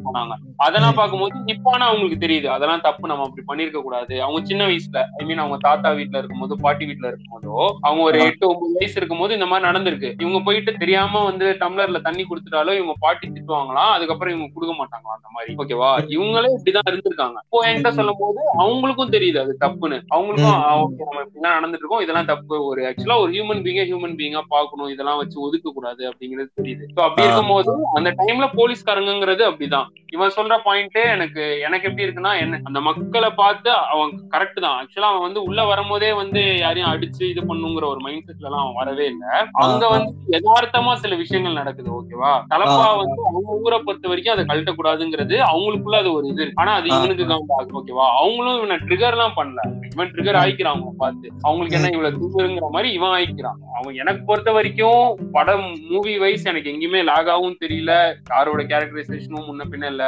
பண்ணாங்க. அதெல்லாம் பார்க்கும்போது இப்ப ஆனா அவங்களுக்கு தெரியுது. அதெல்லாம் தப்பு நம்ம அப்படி பண்ணிருக்க கூடாது. அவங்க சின்ன வயசுல ஐ மீன் அவங்க தாத்தா வீட்ல இருக்கும்போது பாட்டி வீட்ல இருக்கும்போதோ அவங்க ஒரு. எட்டு ஒன்பது வயசு இருக்கும்போது இந்த மாதிரி நடந்திருக்கு. இவங்க போயிட்டு தெரியாம வந்து டம்ளர்ல தண்ணி கொடுத்துட்டாலும் இவங்க பாட்டி திட்டுவாங்களாம் அதுக்கப்புறம் இவங்க கொடுக்க மாட்டாங்களாம் அந்த மாதிரி? ஓகேவா? இவங்களே இப்படிதான் இருந்திருக்காங்க. இப்போ என்கிட்ட சொல்லும் போது அவங்களுக்கும் தெரியுது அது தப்புன்னு. அவங்களுக்கும் okay, நம்ம இப்படிலாம் நடந்துட்டு இருக்கோம். இதெல்லாம் தப்பு. ஒரு ஆக்சுவலா ஒரு ஹியூமன் பீங்க ஹியூமன் பீங்கா பார்க்கணும். இதெல்லாம் வச்சு ஒதுக்க கூடாது அப்படிங்கிறது தெரியுது. So அப்படி. இருக்கும்போது அந்த டைம்ல போலீஸ்காரங்கிறது அப்படிதான். இவன் சொல்ற பாயிண்டே எனக்கு எனக்கு எப்படி இருக்குன்னா என்ன அந்த மக்களை பார்த்து அவன் கரெக்ட் தான். ஆக்சுவலா அவன் வந்து உள்ள வரும்போதே வந்து யாரையும் அடிச்சு இது பண்ணுங்கிற ஒரு மைண்ட் செட்ல எல்லாம் அவன் வரவே இல்ல. அங்க. வந்து யதார்த்தமா சில விஷயங்கள் நடக்குது. ஓகேவா? தலப்பா வந்து அவங்க ஊரை பொறுத்த வரைக்கும் அதை கழட்டக்கூடாதுங்கிறது அவங்களுக்குள்ள அது ஒரு இது ஆனா அது. இவனுக்கு கவுண்ட் ஆகுது ஓகேவா அவங்களும் இவனை ட்ரிகர் எல்லாம் பண்ணல. இவன் ட்ரிகர் ஆயிக்கிறான் அவங்க பார்த்து. அவங்களுக்கு என்ன இவ்வளவு தூங்குங்கிற மாதிரி இவன் ஆயிக்கிறான். அவன் எனக்கு பொறுத்த வரைக்கும் படம் மூவி வைஸ் எனக்கு எங்கேயுமே லாகாவும் தெரியல. யாரோட கேரக்டரைசேஷனும் முன்ன பின்ன இல்ல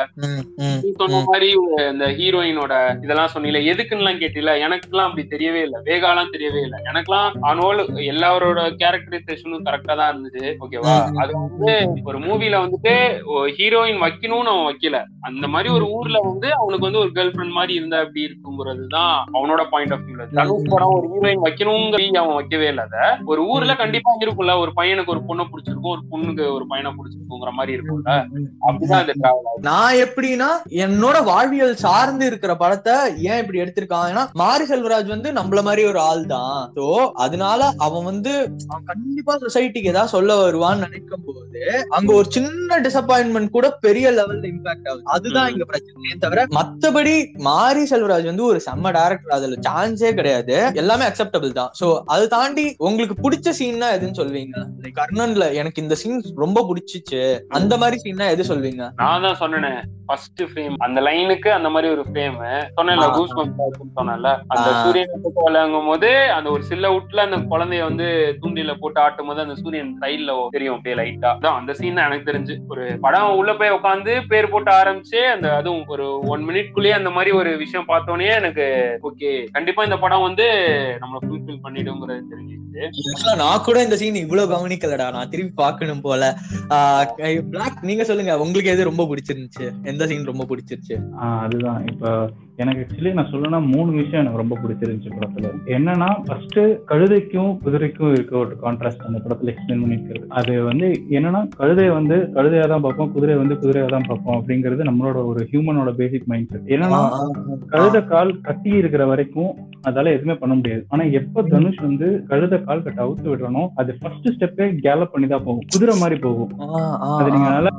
சொன்ன. மாதிரி இந்த ஹீரோயினோட இதெல்லாம் சொன்னீல எதுக்குன்னு எல்லாம் கேட்டில? எனக்குலாம் அப்படி தெரியவே இல்ல. வேகாலாம் தெரியவே இல்ல. எனக்குலாம் ஆனோல் எல்லாரோட கேரக்டரைசேஷனும் கரெக்டா தான் இருந்துச்சு ஓகேவா. அது வந்து ஒரு மூவில வந்துட்டு ஹீரோயின் வைக்கணும்னு அவன் வைக்கல. அந்த மாதிரி ஒரு ஊர்ல வந்து அவனுக்கு வந்து ஒரு கேர்ள் ஃபிரெண்ட் மாதிரி இருந்தா அப்படி இருக்குங்கிறது தான் அவனோட பாயிண்ட் ஆஃப் வியூல தனுஷ் படம் ஒரு ஹீரோயின் வைக்கணுங்கிற அவன் வைக்கவே இல்ல அத. ஒரு ஊர்ல கண்டிப்பா இருக்கும்ல ஒரு பையனுக்கு ஒரு பொண்ணை பிடிச்சிருக்கும் ஒரு பொண்ணுக்கு ஒரு பையனை பிடிச்சிருக்குங்கிற மாதிரி இருக்கும்ல. அப்படிதான் இந்த டிராவல் நான் எப்படின்னா என்னோட வாழ்வியல் சார்ந்து இருக்கிற படத்தை ஏன் இப்படி எடுத்திருக்கான்? ஏன்னா மாரி செல்வராஜ் வந்து நம்மள மாதிரி ஒரு ஆள் தான் சோ அதனால அவன் வந்து அவன் கண்டிப்பா சொசைட்டிக்கு ஏதாவது சொல்ல வருவான்னு நினைக்கும் போது அங்க ஒரு சின்ன டிசப்பாயின்மெண்ட் கூட பெரிய லெவல்ல இம்பாக்ட் ஆகுது. அதுதான் இங்க பிரச்சனையே தவிர மத்தபடி மாரி செல்வராஜ் வந்து ஒரு செம்ம டேரக்டர் அதுல சான்ஸே கிடையாது. எல்லாமே அக்செப்டபிள் தான். சோ அது தாண்டி உங்களுக்கு பிடிச்ச சீன்னா எதுன்னு சொல்வீங்க கர்ணன்ல எனக்கு இந்த சீன் ரொம்ப பிடிச்சிச்சு. அந்த மாதிரி சீன்னா எது சொல்வீங்க நான் தான் சொன்னேனே. ஃபர்ஸ்ட் ஃப்ரேம் அந்த லைனுக்கு அந்த மாதிரி ஒரு ஃப்ரேம் சொன்னேன்ல. கூஸ் பம்ப்ஸ் சொன்னேன்ல. அந்த. சூரியன் விளங்கும் போது அந்த ஒரு சில்ல உட்ல அந்த குழந்தைய வந்து தூண்டில போட்டு ஆட்டும் போது அந்த சூரியன் சைட்ல தெரியும் அப்படியே லைட்டா தான் அந்த சீன் எனக்கு தெரிஞ்சு ஒரு படம் உள்ள போய் உட்காந்து பேர் போட்டு ஆரம்பிச்சு அந்த அதுவும் ஒரு ஒன் மினிட் குள்ளேயே அந்த மாதிரி ஒரு விஷயம் பார்த்தோன்னே எனக்கு ஓகே கண்டிப்பா இந்த படம் வந்து நம்மளை ஃபுல்ஃபில் பண்ணிடுங்கிறது தெரிஞ்சு நான் கூட இந்த சீன் இவ்வளவு கவனிக்கலடா. நான் திருப்பி பார்க்கணும் போல. பிளாக் நீங்க சொல்லுங்க. உங்களுக்கு எது ரொம்ப பிடிச்சிருந்துச்சு? எந்த சீன் ரொம்ப பிடிச்சிருச்சு? அதுதான். இப்ப எனக்கு ஆக்சுவலி நான் சொல்லணும்னா மூணு விஷயம் எனக்கு ரொம்ப பிடிச்சிருந்துச்சு படத்துல. என்னன்னா ஃபர்ஸ்ட் கழுதைக்கும் குதிரைக்கும் இருக்க ஒரு கான்ட்ராஸ்ட் அந்த படத்துல எக்ஸ்பிளைன் பண்ணிருக்கிறது அது வந்து என்னன்னா கழுதையை வந்து கழுதையா தான் பார்ப்போம் குதிரை வந்து குதிரையா தான் பார்ப்போம் அப்படிங்கிறது நம்மளோட ஒரு ஹியூமனோட பேசிக் மைண்ட் செட் என்னன்னா கழுத கால் கட்டி இருக்கிற வரைக்கும் அதால எதுவுமே பண்ண முடியாது. ஆனா எப்ப தனுஷ் வந்து கழுத கால் கட்ட அவுத்து விடுறனோ அது ஃபர்ஸ்ட் ஸ்டெப்பே கேலப் பண்ணி தான் போகும். குதிரை மாதிரி போகும். அது நீங்க நல்லா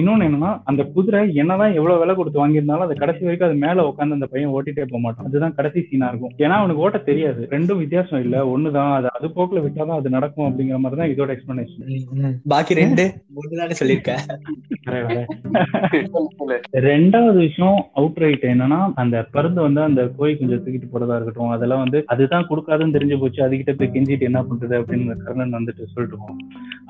இன்னொன்னு என்னன்னா அந்த குதிரை என்னதான் எவ்வளவு விலை கொடுத்து வாங்கியிருந்தாலும் அது கடைசி வரைக்கும் அது மேல உட்காந்து அந்த பையன் ஓட்டிட்டே போக மாட்டான். அதுதான் கடைசி சீனா இருக்கும். ஏன்னா அவனுக்கு ஓட்ட தெரியாது. ரெண்டும் வித்தியாசம் இல்ல. ஒண்ணுதான். அது அது போக்குல விட்டாதான் அது நடக்கும் அப்படிங்கிற மாதிரி தான் இதோட எக்ஸ்பிளனேஷன் பாக்கி ரெண்டு சொல்லியிருக்கேன் ரெண்டாவது விஷயம் அவுட் ரைட் என்னன்னா அந்த பருந்து வந்து அந்த கோழி கொஞ்சம் தூக்கிட்டு போறதா இருக்கட்டும் அதெல்லாம் வந்து அதுதான் கொடுக்காதுன்னு தெரிஞ்சு போச்சு. அதுகிட்ட போய் கெஞ்சிட்டு என்ன பண்றது அப்படின்னு கர்ணன் வந்துட்டு சொல்லிட்டு போவோம்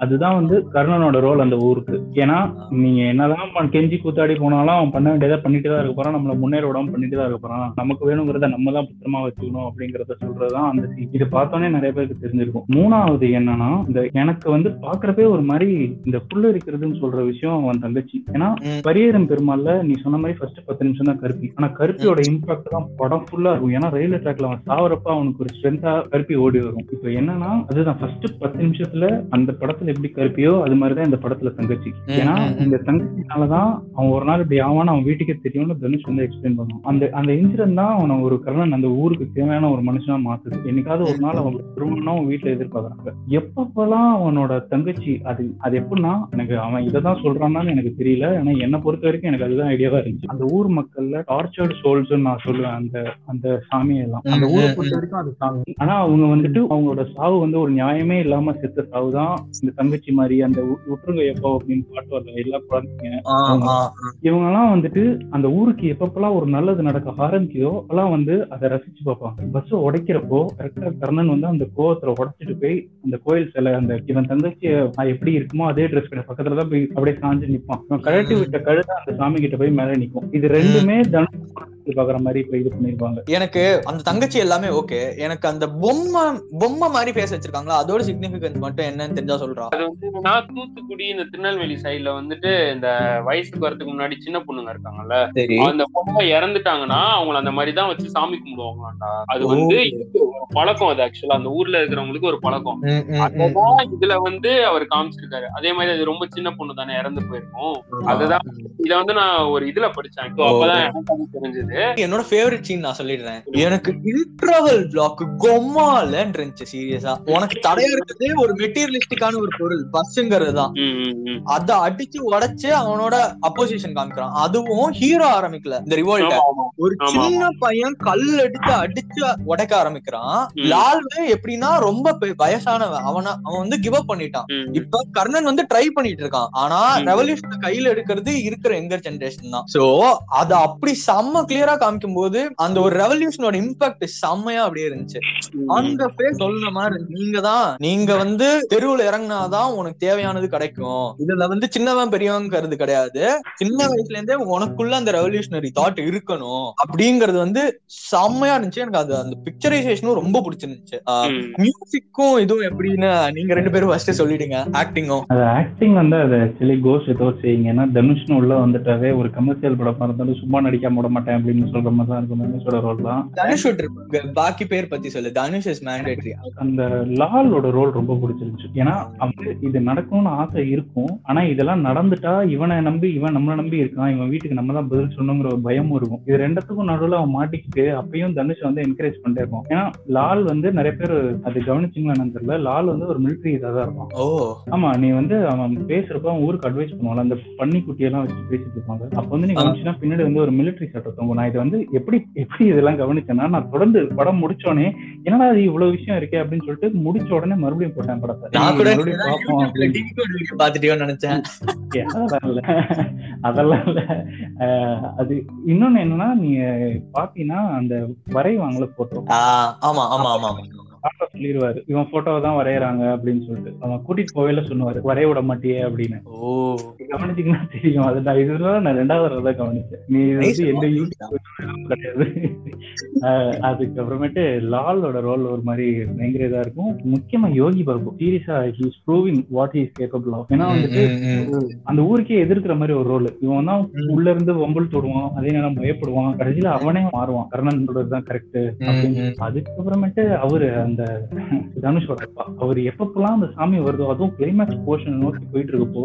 அதுதான் வந்து கர்ணனோட ரோல் அந்த ஊருக்கு. ஏன்னா நீங்க என்னதான் கெஞ்சி கூத்தாடி போனாலும் அவன் பண்ண வேண்டியதை பண்ணிட்டு தான் இருக்க போறான். நம்மள முன்னேற விடாம பண்ணிட்டு தான் இருக்க போறான். நமக்கு வேணுங்கிறத நம்ம தான் பத்திரமா வச்சுக்கணும் அப்படிங்கறத சொல்றதுதான் அந்த scene. இது பார்த்தோன்னே நிறைய பேருக்கு தெரிஞ்சிருக்கும். மூணாவது என்னன்னா இந்த எனக்கு வந்து பாக்குறப்பே ஒரு மாதிரி இந்த புல்லு இருக்கிறதுன்னு சொல்ற விஷயம் அவன் தங்கச்சி. ஏன்னா. பரியேறும் பெருமாள்ல நீ சொன்ன மாதிரி ஃபர்ஸ்ட் பத்து நிமிஷம் தான் கருப்பி. ஆனா கருப்பியோட இம்பாக்ட் தான் படம் ஃபுல்லா இருக்கும். ஏன்னா ரயில்வே ட்ராக்ல அவன் சாவரப்ப அவனுக்கு ஒரு ஸ்ட்ரென்த்தா கருப்பி ஓடி வரும். இப்போ என்னன்னா அதுதான் ஃபர்ஸ்ட் பத்து நிமிஷத்துல அந்த படத்துல எப்படி கருப்பியோ அது மாதிரிதான் இந்த படத்துல தங்கச்சி. ஏன்னா. இந்த தங்கச்சினாலதான் அவன் ஒரு நாள் இப்படி ஆவான்னு அவன் வீட்டுக்கே தெரியும்னு தனுஷ் வந்து எக்ஸ்பிளைன் பண்ணுவான். அந்த அந்த இன்சிடென்ட் தான் அவனை ஒரு கர்ணன் அந்த ஊருக்கு தேவையான ஒரு மனுஷனா மாத்துது. என்னைக்காவது ஒரு நாள் அவன் திருமணம் அவன் வீட்டுல எதிர்பார்க்கறாங்க. எப்பப்பெல்லாம் அவனோட தங்கச்சி அது அது எப்படின்னா எனக்கு அவன் இதை தான் சொல்றான்னு எனக்கு தெரியல. ஆனா என்னை பொறுத்த வரைக்கும் எனக்கு அதுதான் ஐடியாவா இருந்துச்சு. அந்த ஊர் மக்கள்ல டார்ச்சர்டு சோல்ஸ் நான் சொல்லுவேன். அந்த அந்த சாமியெல்லாம். அந்த ஊரை பொறுத்த வரைக்கும் அது சாமி. ஆனா அவங்க வந்துட்டு அவங்களோட சாவு வந்து ஒரு நியாயமே இல்லாம செத்த சாவு தான் இந்த தங்கச்சி மாதிரி அந்த விட்டுருங்க எப்போ அப்படின்னு பாட்டு வரல எல்லா குழந்தைங்க. இவங்க எல்லாம் வந்துட்டு அந்த ஊருக்கு எப்பப்பெல்லாம் ஒரு நல்லது நடக்க ஆரம்பிக்குதோ அப்பெல்லாம் வந்து அதை ரசிச்சு பார்ப்பாங்க. பஸ் உடைக்கிறப்போ கரெக்டா கர்ணன் வந்து அந்த கோவத்துல உடைச்சிட்டு போய் அந்த கோயில் சிலை அந்த இவன் தங்கச்சி எப்படி இருக்குமோ அதே ட்ரெஸ் கடை பக்கத்துல தான் போய் அப்படியே சாஞ்சு நிப்பான். கழட்டி விட்ட கழுத அந்த சாமி கிட்ட போய் மேல நிக்கும். இது ரெண்டுமே தனுஷ் பாக்குற மாதிரி இப்ப இது பண்ணிருப்பாங்க. எனக்கு அந்த தங்கச்சி எல்லாமே ஓகே எனக்கு அந்த பொம்மை பொம்மை மாதிரி பேச வச்சிருக்காங்களா? அதோட சிக்னிபிகன்ஸ் மட்டும் என்னன்னு தெரிஞ்சா சொல்றா. அது வந்து நான் தூத்துக்குடி இந்த திருநெல்வேலி சைடுல வந்துட்டு இந்த வயசுக்கு வரதுக்கு முன்னாடி சின்ன பொண்ணுங்க இருக்காங்கல்ல. அந்த பொண்ணு இறந்துட்டாங்கன்னா அவங்கள அந்த மாதிரி தான் வச்சு சாமி கும்பிடுவாங்களாண்டா? அது வந்து ஒரு பழக்கம் அது ஆக்சுவலா அந்த ஊர்ல இருக்கிறவங்களுக்கு ஒரு பழக்கம். அததான் இதுல வந்து அவர் காமிச்சிருக்காரு. அதே மாதிரி அது ரொம்ப சின்ன பொண்ணு தானே இறந்து போயிருக்கும். அதுதான் இத வந்து நான் ஒரு இதுல படிச்சேன். அப்பதான் எனக்கு அது என்னோட ஃபேவரட் சீன் நான் சொல்லிடுறேன். எனக்கு இன்டர்வல் பிளாக் கொம்மாலன்னு இருந்துச்சு சீரியஸா உனக்கு தடையா இருக்கிறதே ஒரு மெட்டீரியலிஸ்டிக்கான ஒரு பொருள் பஸ்ஸுங்கிறது தான். அத அடிச்சு உடைச்சு அவனோட அப்போசிஷன் காமிக்கிறான். அதுவும் ஹீரோ ஆரம்பிக்கல இந்த ஆமா. ஒரு சின்ன பையன் கல் எடுத்து அடிச்சு உடைக்க ஆரம்பிக்கிறான். லால்வே எப்படின்னா ரொம்ப வயசானவன். அவன அவன் வந்து கிவ் அப் பண்ணிட்டான். இப்ப கர்ணன் வந்து ட்ரை பண்ணிட்டு இருக்கான். ஆனா. ரெவல்யூஷன் கையில எடுக்கிறது இருக்கிற எங்கர் ஜெனரேஷன் தான். சோ அத அப்படி செம்ம கிளியரா காமிக்கும் போது அந்த ஒரு ரெவல்யூஷனோட இம்பாக்ட் செம்மையா அப்படியே இருந்துச்சு. அந்த பேர் சொல்ற மாதிரி. நீங்க தான் நீங்க வந்து தெருவுல இறங்குனாதான் உனக்கு தேவையானது கிடைக்கும் இதுல வந்து சின்னவன் பெரியவங்கிறது கிடையாது சின்ன வயசுல இருந்தே உனக்குள்ள அந்த ரெவல்யூஷனரி தாட் இருக்கணும் அப்படிங்கறது வந்து செம்மையா இருந்துச்சு எனக்கு அது அந்த பிக்சரைசேஷனும் ரொம்ப பிடிச்சிருந்துச்சு. மியூசிக்கும் இதுவும் எப்படின்னு நீங்க ரெண்டு பேரும் ஃபர்ஸ்ட் சொல்லிடுங்க ஆக்டிங்கும் அது ஆக்டிங் வந்து அது ஆக்சுவலி கோஸ் ஏதோ செய்யுங்க ஏன்னா தனுஷ்னு உள்ள வந்துட்டாவே ஒரு கமர்ஷியல் படமா இருந்தாலும் சும்மா நடிக்காம விட மாட்டேன் அப்படின்னு சொல்ற மாதிரி தான் இருக்கும். தனுஷோட ரோல் தான். தனுஷ் பாக்கி பேர் பத்தி சொல்லு. தனுஷ் இஸ் மேண்டேட்ரி அந்த லாலோட ரோல் ரொம்ப பிடிச்சிருந்துச்சு. ஏன்னா அவனுக்கு இது நடக்கணும்னு ஆசை இருக்கும். ஆனா இதெல்லாம் நடந்துட்டா இவனை நம்பி இவன் நம்மளை நம்பி இருக்கான். இவன் வீட்டுக்கு நம்ம தான் பதில் சொல்லணுங்கிற ஒரு பயமும் இருக்கும். இது ரெண்டுத்துக்கும் நடுவுல அவன் மாட்டிக்கிட்டு அப்பயும் தனுஷ் வந்து என்கரேஜ் பண்ணிட்டே இருப்பான். ஏன்னா லால் வந்து நிறைய பேர் அது கவனிச்சிங்களா என்னன்னு தெரியல. லால் வந்து ஒரு மிலிட்டரி இதாக தான் இருப்பான். ஓ. ஆமா நீ வந்து அவன் பேசுறப்ப அவன் ஊருக்கு அட்வைஸ் பண்ணுவாங்க அந்த பன்னி குட்டியெல்லாம் வச்சு பேசிட்டு இருப்பாங்க. அப்ப வந்து நீ கவனிச்சுன்னா பின்னாடி வந்து ஒரு மிலிட்டரி சட்டம் தொங்கும் நான் இதை வந்து எப்படி எப்படி இதெல்லாம் கவனிச்சேன்னா நான் தொடர்ந்து படம் முடிச்சோடனே என்னடா அது இவ்வளவு விஷயம் இருக்கே அப்படின்னு சொல்லிட்டு முடிச்ச உடனே மறுபடியும் போட்டேன் படத்தை. நினைச்சேன். அதெல்லாம் இல்ல. அது இன்னொன்னு என்னன்னா நீங்க பாத்தீங்கன்னா அந்த வரைவாங்கள போட்டோ ஆ, ஆமா ஆமா ஆமா. ஆமா சொல்லிடுவாரு இவன் போட்டோவை தான் வரையறாங்க அப்படின்னு சொல்லிட்டு. அவன் கூட்டிட்டு போவேல சொன்னுவாரு வரைய விட மாட்டியே அப்படின்னு. ஓ. கவனிச்சீங்கன்னா தெரியும். அது நான் இதுதான் நான் ரெண்டாவது தடவை தான் கவனிச்சேன். நீ இது வந்து எந்த யூடியூப் கிடையாது. அதுக்கப்புறமேட்டு லாலோட ரோல் ஒரு மாதிரி பயங்கர இதா இருக்கும். முக்கியமா யோகி பாபு. சீரியஸா he's proving what he's capable of ஏன்னா வந்துட்டு அந்த ஊருக்கே எதிர்க்கிற மாதிரி ஒரு ரோல் இவன் தான் உள்ள இருந்து வம்பல் தொடுவான். அதே நேரம் பயப்படுவான். கடைசியில அவனே மாறுவான். கர்ணன் தான் கரெக்ட் அப்படின்னு. அதுக்கப்புறமேட்டு அவரு அந்த தனுஷோட அப்பா அவர் எப்பப்பெல்லாம் அந்த சாமி வருதோ அதுவும் கிளைமேக்ஸ் போர்ஷன் நோக்கி போயிட்டு இருக்கப்போ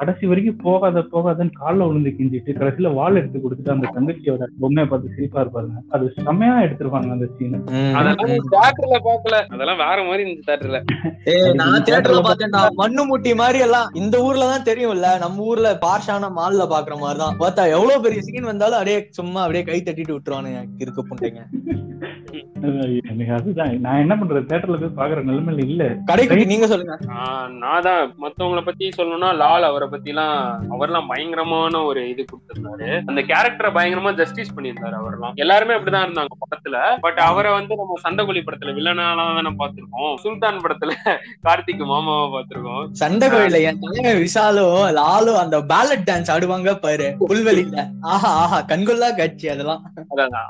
கடைசி வரைக்கும் போகாத போகாதன்னு கால்ல விழுந்து கிஞ்சிட்டு கடைசியில வால் எடுத்து கொடுத்துட்டு அந்த தங்கச்சியோட பொம்மையை பார்த்து சிரிப்பா இருப்பாருங்க. அது செம்மையா எடுத்திருப்பாங்க அந்த சீன் அதெல்லாம் தியேட்டர்ல பாக்கல அதெல்லாம் வேற மாதிரி இருந்துச்சு தியேட்டர்ல நான் தியேட்டர்ல பார்த்தேன்டா. மண்ணு முட்டி மாதிரி எல்லாம் இந்த ஊர்ல தான் தெரியும்ல. நம்ம ஊர்ல பார்ஷான மால்ல பாக்குற மாதிரி தான். பார்த்தா எவ்வளவு பெரிய சீன் வந்தாலும் அப்படியே சும்மா அப்படியே கை தட்டிட்டு விட்டுருவானுங்க இருக்க புண்டைங்க. அதுதான். நான் என்ன பண்றது? தியேட்டர்ல போய் பாக்குற நிலைமையில இல்ல. கடைக்கு நீங்க சொல்லுங்க. ஆஹ் நான் தான் மத்தவங்கள பத்தி சொல்லணும்னா லால் அவரை பத்தி எல்லாம் அவர்லாம் பயங்கரமான ஒரு இது கொடுத்திருந்தாரு. அந்த கேரக்டரை பயங்கரமா ஜஸ்டிஸ் பண்ணியிருந்தாரு அவர்லாம். எல்லாருமே அப்படிதான் இருந்தாங்க படத்துல. பட் அவரை வந்து நம்ம சண்டைக்குழி படத்துல வில்லனாலாம் தானே பார்த்திருக்கோம். சுல்தான் படத்துல கார்த்திக் மாமாவை பார்த்திருக்கோம். சண்டை கோயில என் தலைவன் விஷாலும் லாலும் அந்த பேலட் டான்ஸ் ஆடுவாங்க பாரு புல்வெளியில. ஆஹா ஆஹா கண்கொள்ளா காட்சி அதெல்லாம்.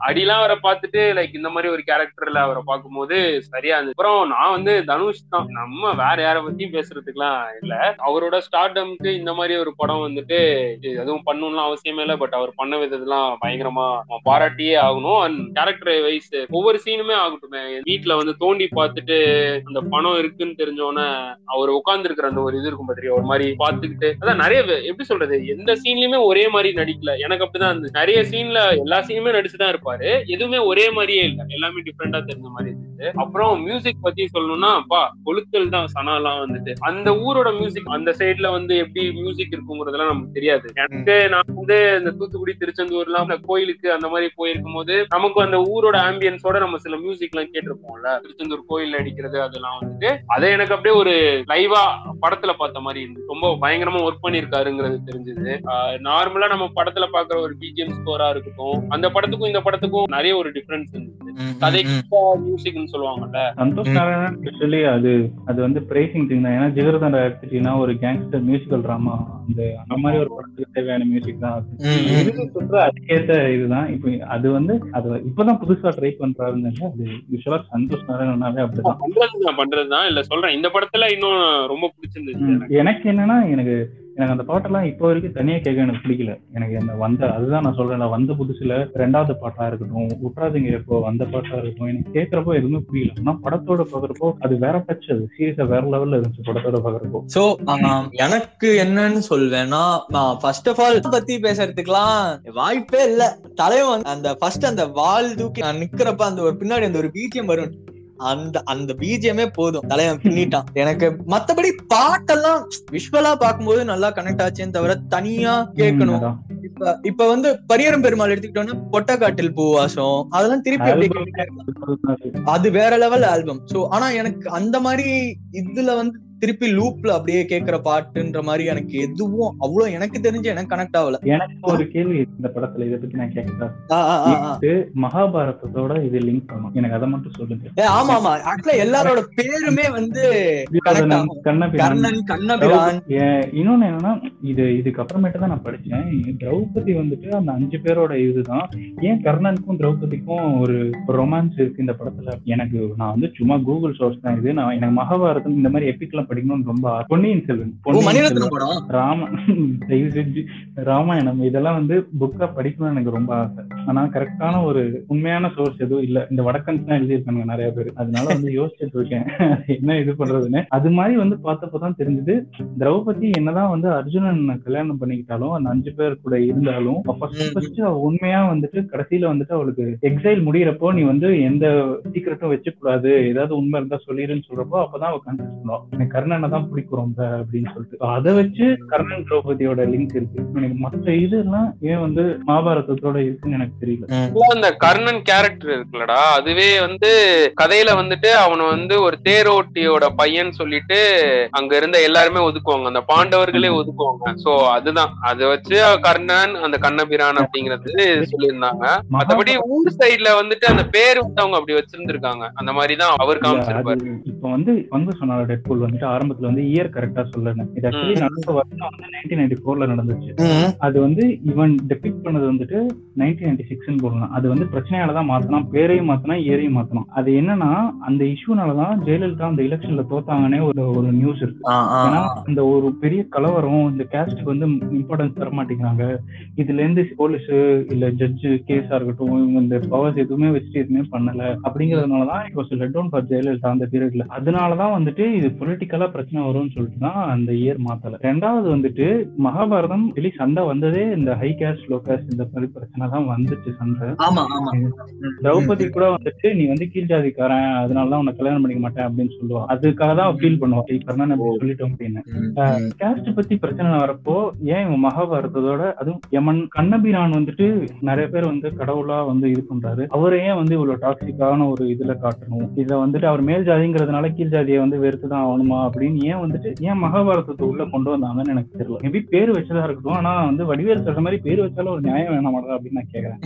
அடிலாம் அவரை பார்த்துட்டு லைக் இந்த மாதிரி ஒரு கேரக்டர்ல அவரை பார்க்கும்போது சரியா இருந்துச்சு அப்புறம் நான் வந்து தனுஷ் தான். நம்ம வேற யாரை பத்தியும் பேசுறதுக்குலாம் இல்ல. அவரோட ஸ்டார்டம்க்கு இந்த மாதிரி ஒரு படம் வந்துட்டு எதுவும் பண்ணணும்லாம் அவசியமே இல்லை. பட் அவர் பண்ண விதத்தெல்லாம் பயங்கரமா பாராட்டியே ஆகணும். அண்ட் கேரக்டர் வைஸ் ஒவ்வொரு சீனுமே ஆகட்டுமே. வீட்டுல வந்து தோண்டி பார்த்துட்டு அந்த பணம் இருக்குன்னு தெரிஞ்சோன்னே அவர் உட்கார்ந்து இருக்கிற அந்த ஒரு இது இருக்கும் பாத்திரியா ஒரு மாதிரி பார்த்துக்கிட்டு. அதான் நிறைய எப்படி சொல்றது? எந்த சீன்லயுமே ஒரே மாதிரி நடிக்கல. எனக்கு அப்படிதான் இருந்துச்சு நிறைய சீன்ல எல்லா சீனுமே நடிச்சுதான் இருப்பாரு. எதுவுமே ஒரே மாதிரியே இல்ல. எல்லாமே டிஃப்ரெண்டா தெரிஞ்ச மாதிரி இருந்துச்சு. அப்புறம் மியூசிக் பத்தி சொல்லணும்னா அப்பா கொளுத்தல் தான் சனாலாம் வந்துட்டு. அந்த ஊரோட மியூசிக் அந்த சைடுல வந்து எப்படி மியூசிக் இருக்குங்கிறதெல்லாம் நமக்கு தெரியாது. எனக்கு நான் வந்து இந்த தூத்துக்குடி திருச்செந்தூர்லாம் அந்த கோயிலுக்கு அந்த மாதிரி போயிருக்கும் போது நமக்கு அந்த ஊரோட ஆம்பியன்ஸோட நம்ம சில மியூசிக் எல்லாம் கேட்டிருப்போம்ல. திருச்செந்தூர் கோயில்ல அடிக்கிறது அதெல்லாம் வந்துட்டு. அதை எனக்கு அப்படியே ஒரு லைவா படத்துல பார்த்த மாதிரி இருந்துச்சு. ரொம்ப பயங்கரமா ஒர்க் பண்ணிருக்காருங்கிறது தெரிஞ்சது. நார்மலா நம்ம படத்துல பாக்குற ஒரு பிஜிஎம் ஸ்கோரா இருக்கட்டும் அந்த படத்துக்கும் இந்த படத்துக்கும் நிறைய ஒரு டிஃபரன்ஸ் இருந்துச்சு. கதைக்கு மியூசிக்னு சொல்லுவாங்கல்ல. சந்தோஷ் நாராயணன் ஆக்சுவலி அது அது வந்து பிரைசிங் திங் தான். ஏன்னா ஜிகர்தண்டா எடுத்துட்டீங்கன்னா ஒரு கேங்ஸ்டர் மியூசிக்கல் ட்ராமா அந்த அந்த மாதிரி ஒரு படத்துக்கு தேவையான மியூசிக் தான் சுற்று அதுக்கேற்ற இதுதான். இப்போ அது வந்து அது இப்பதான் புதுசா ட்ரை பண்றாருன்னு அது யூஸ்வலா சந்தோஷ் நாராயணனாவே அப்படிதான். பண்றதுதான் பண்றதுதான். இல்ல சொல்றேன். இந்த படத்துல இன்னும் ரொம்ப பிடிச்சிருந்துச்சு. எனக்கு என்னன்னா எனக்கு எனக்கு அந்த பாட்டெல்லாம் இப்போ வரைக்கும் தனியாக கேட்க எனக்கு பிடிக்கல. எனக்கு அந்த வந்த அதுதான் நான் சொல்றேன் வந்த புதுசுல ரெண்டாவது பாட்டா இருக்கட்டும் உட்றாதீங்க எப்போ வந்த பாட்டா இருக்கட்டும் எனக்கு கேட்கறப்போ எதுவுமே புரியல. ஆனா படத்தோட பாக்குறப்போ அது வேற டச் அது சீரியஸா வேற லெவல்ல இருந்துச்சு படத்தோட பாக்குறப்போ. சோ எனக்கு என்னன்னு சொல்வேன்னா ஃபர்ஸ்ட் ஆஃப் ஆல் பத்தி பேசுறதுக்குலாம் வாய்ப்பே இல்ல. தலைவன் அந்த ஃபர்ஸ்ட் அந்த வால் தூக்கி நான் நிக்கிறப்ப அந்த ஒரு பின்னாடி அந்த ஒரு பீஜியம் வரும் அந்த அந்த பீஜியமே போதும். தலைவன் பின்னிட்டான். எனக்கு மத்தபடி பாட்டெல்லாம் விஷுவலா பார்க்கும்போது நல்லா கனெக்ட் ஆச்சேன்னு தவிர தனியா கேட்கணும். இப்ப இப்ப வந்து பரியரும் பெருமாள் எடுத்துக்கிட்டோம்னா பொட்டக்காட்டில் பூவாசம். அதெல்லாம் திருப்பி அது வேற லெவல் ஆல்பம் சோ ஆனா எனக்கு அந்த மாதிரி இதுல வந்து திருப்பி லூப்ல அப்படியே கேக்குற பாட்டுன்ற மாதிரி எனக்கு எதுவும் அவ்வளவு எனக்கு தெரிஞ்சு எனக்கு கனெக்ட் ஆகல. எனக்கு ஒரு கேள்வி இந்த படத்துல இதை பத்தி நான் கேட்கறேன். மகாபாரதத்தோட இது லிங்க் பண்ணும் எனக்கு அதை மட்டும் சொல்லுங்க. ஆமா ஆமா. ஆக்சுவலா எல்லாரோட பேருமே வந்து. கண்ணபிரான். கண்ணபிரான். இன்னொன்னு என்னன்னா இது இதுக்கு அப்புறமேட்டு தான் நான் படிச்சேன். திரௌபதி வந்துட்டு அந்த அஞ்சு பேரோட இதுதான். ஏன் கர்ணனுக்கும் திரௌபதிக்கும் ஒரு ரொமான்ஸ் இருக்கு இந்த படத்துல? எனக்கு நான் வந்து சும்மா கூகுள் சோர்ஸ் தான் இது. நான் எனக்கு மகாபாரதம் இந்த மாதிரி எப்பிக்லாம் படிக்கணும்னு ரொம்ப. பொன்னியின் செல்வன் ராம தயவு செஞ்சு ராமாயணம் இதெல்லாம் வந்து புக்கா படிக்கணும்னு எனக்கு ரொம்ப ஆசை. ஆனா கரெக்டான ஒரு உண்மையான சோர்ஸ் எதுவும் இல்ல. இந்த வடக்கன்ஸ் தான் எழுதியிருக்காங்க நிறைய பேர். அதனால வந்து யோசிச்சுட்டு இருக்கேன். என்ன இது பண்றதுன்னு. அது மாதிரி வந்து பார்த்தப்பதான் தெரிஞ்சது. திரௌபதி என்னதான் வந்து அர்ஜுனன் கல்யாணம் பண்ணிக்கிட்டாலும் அந்த அஞ்சு பேர் கூட இருந்தாலும் உண்மையா வந்துட்டு கடைசியில வந்துட்டு அவளுக்கு எக்ஸைல் முடியறப்போ நீ வந்து எந்த சீக்கிரட்டும் வச்சுக்க கூடாது ஏதாவது உண்மை இருந்தா சொல்லிருன்னு சொல்றப்போ அப்பதான் அவ கன்ஃபியூஸ் பண்ணுவான் எனக்கு கர்ணனை தான் பிடிக்கும் ரொம்ப அப்படின்னு சொல்லிட்டு. So அதை வச்சு கர்ணன் திரௌபதியோட லிங்க் இருக்கு. எனக்கு மற்ற இதெல்லாம் ஏன் வந்து மகாபாரதத்தோட இருக்குன்னு எனக்கு தெரியல. அந்த கர்ணன் கேரக்டர் இருக்குல்லடா. அதுவே வந்து கதையில வந்துட்டு அவனை வந்து ஒரு தேரோட்டியோட பையன் சொல்லிட்டு அங்க இருந்த எல்லாருமே ஒதுக்குவாங்க. அந்த பாண்டவர்களே ஒதுக்குவாங்க. சோ அதுதான். அதை வச்சு கர்ணன் அந்த கண்ணபிரான் அப்படிங்கறது சொல்லியிருந்தாங்க. மத்தபடி ஊர் சைடுல வந்துட்டு அந்த பேர் வந்து அவங்க அப்படி வச்சிருந்திருக்காங்க. அந்த மாதிரிதான் அவர் காமிச்சிருப்பாரு. இப்ப வந்து பங்கு சொன்னால டெட்பூல் வந்துட்டு. ஆரம்பத்துல வந்து இயர் கரெக்டா சொல்லணும் இது ஆக்சுவலி. நடந்த வருஷம் வந்து நைன்டீன் நைன்டி ஃபோர்ல நடந்துச்சு. அது வந்து இவன் டெபிக் பண்ணது வந்துட்டு நைன்டீன் நைன்டி சிக்ஸ்னு போடலாம். அது வந்து பிரச்சனையால தான் மாத்தலாம் பேரையும் மாத்தலாம் ஏரையும் மாத்தலாம் அது என்னன்னா அந்த இஷ்யூனாலதான் ஜெயலலிதா அந்த எலெக்ஷன்ல தோத்தாங்கன்னே ஒரு ஒரு நியூஸ் இருக்கு. ஏன்னா. இந்த ஒரு பெரிய கலவரம் இந்த கேஸ்டுக்கு வந்து இம்பார்ட்டன்ஸ் தர மாட்டேங்கிறாங்க. இதுல இருந்து போலீஸ் இல்ல ஜட்ஜு கேஸா இருக்கட்டும் இவங்க இந்த பவர்ஸ் எதுவுமே வச்சுட்டு எதுவுமே பண்ணல. அப்படிங்கறதுனாலதான் it was let down for Jayalalithaa அந்த பீரியட்ல அதனாலதான் வந்துட்டு இது பொலிட்டிக்கலா பிரச்சனை வரும்னு சொல்லிட்டு தான் அந்த இயர் மாத்தல. ரெண்டாவது வந்துட்டு மகாபாரதம் வெளி சண்டை வந்ததே இந்த ஹை கேஸ்ட் லோ கேஸ்ட் இந்த மாதிரி பிரச்சனை தான் வந்துச்சு சண்டை. திரௌபதி கூட வந்துட்டு நீ வந்து கீழ் ஜாதிக்காரன் அதனாலதான் உன்னை கல்யாணம் பண்ணிக்க மாட்டேன் அப்படின்னு சொல்லுவா. அதுக்காக தான் ஃபீல் பண்ணுவா. "ஏய், கர்ணன் அப்படி சொல்லிட்டோம் அப்படின்னு. கேஸ்ட் பத்தி பிரச்சனை வரப்போ ஏன் இவன் மகாபாரதத்தோட அதுவும் யமன் கண்ணபிரான் வந்துட்டு நிறைய பேர் வந்து கடவுளா வந்து இது பண்றாரு. அவரை ஏன் வந்து இவ்வளவு டாக்ஸிக்கான ஒரு இதுல காட்டணும்? இத வந்துட்டு அவர் மேல் ஜாதிங்கிறதுனால கீழ் ஜாதியை வந்து வெறுத்துதான் ஆகணுமா? அப்படின்னு ஏன் வந்துட்டு ஏன் மகாபாரதத்தை உள்ள கொண்டு வந்தாங்கன்னு எனக்கு தெரியல. மேபி பேர் வச்சதா இருக்கட்டும் ஆனா வந்து வடிவேல் சொல்ற மாதிரி பேர் வச்சாலும் ஒரு நியாயம் வேணாமாடா அப்படின்னு நான் கேக்குறேன்.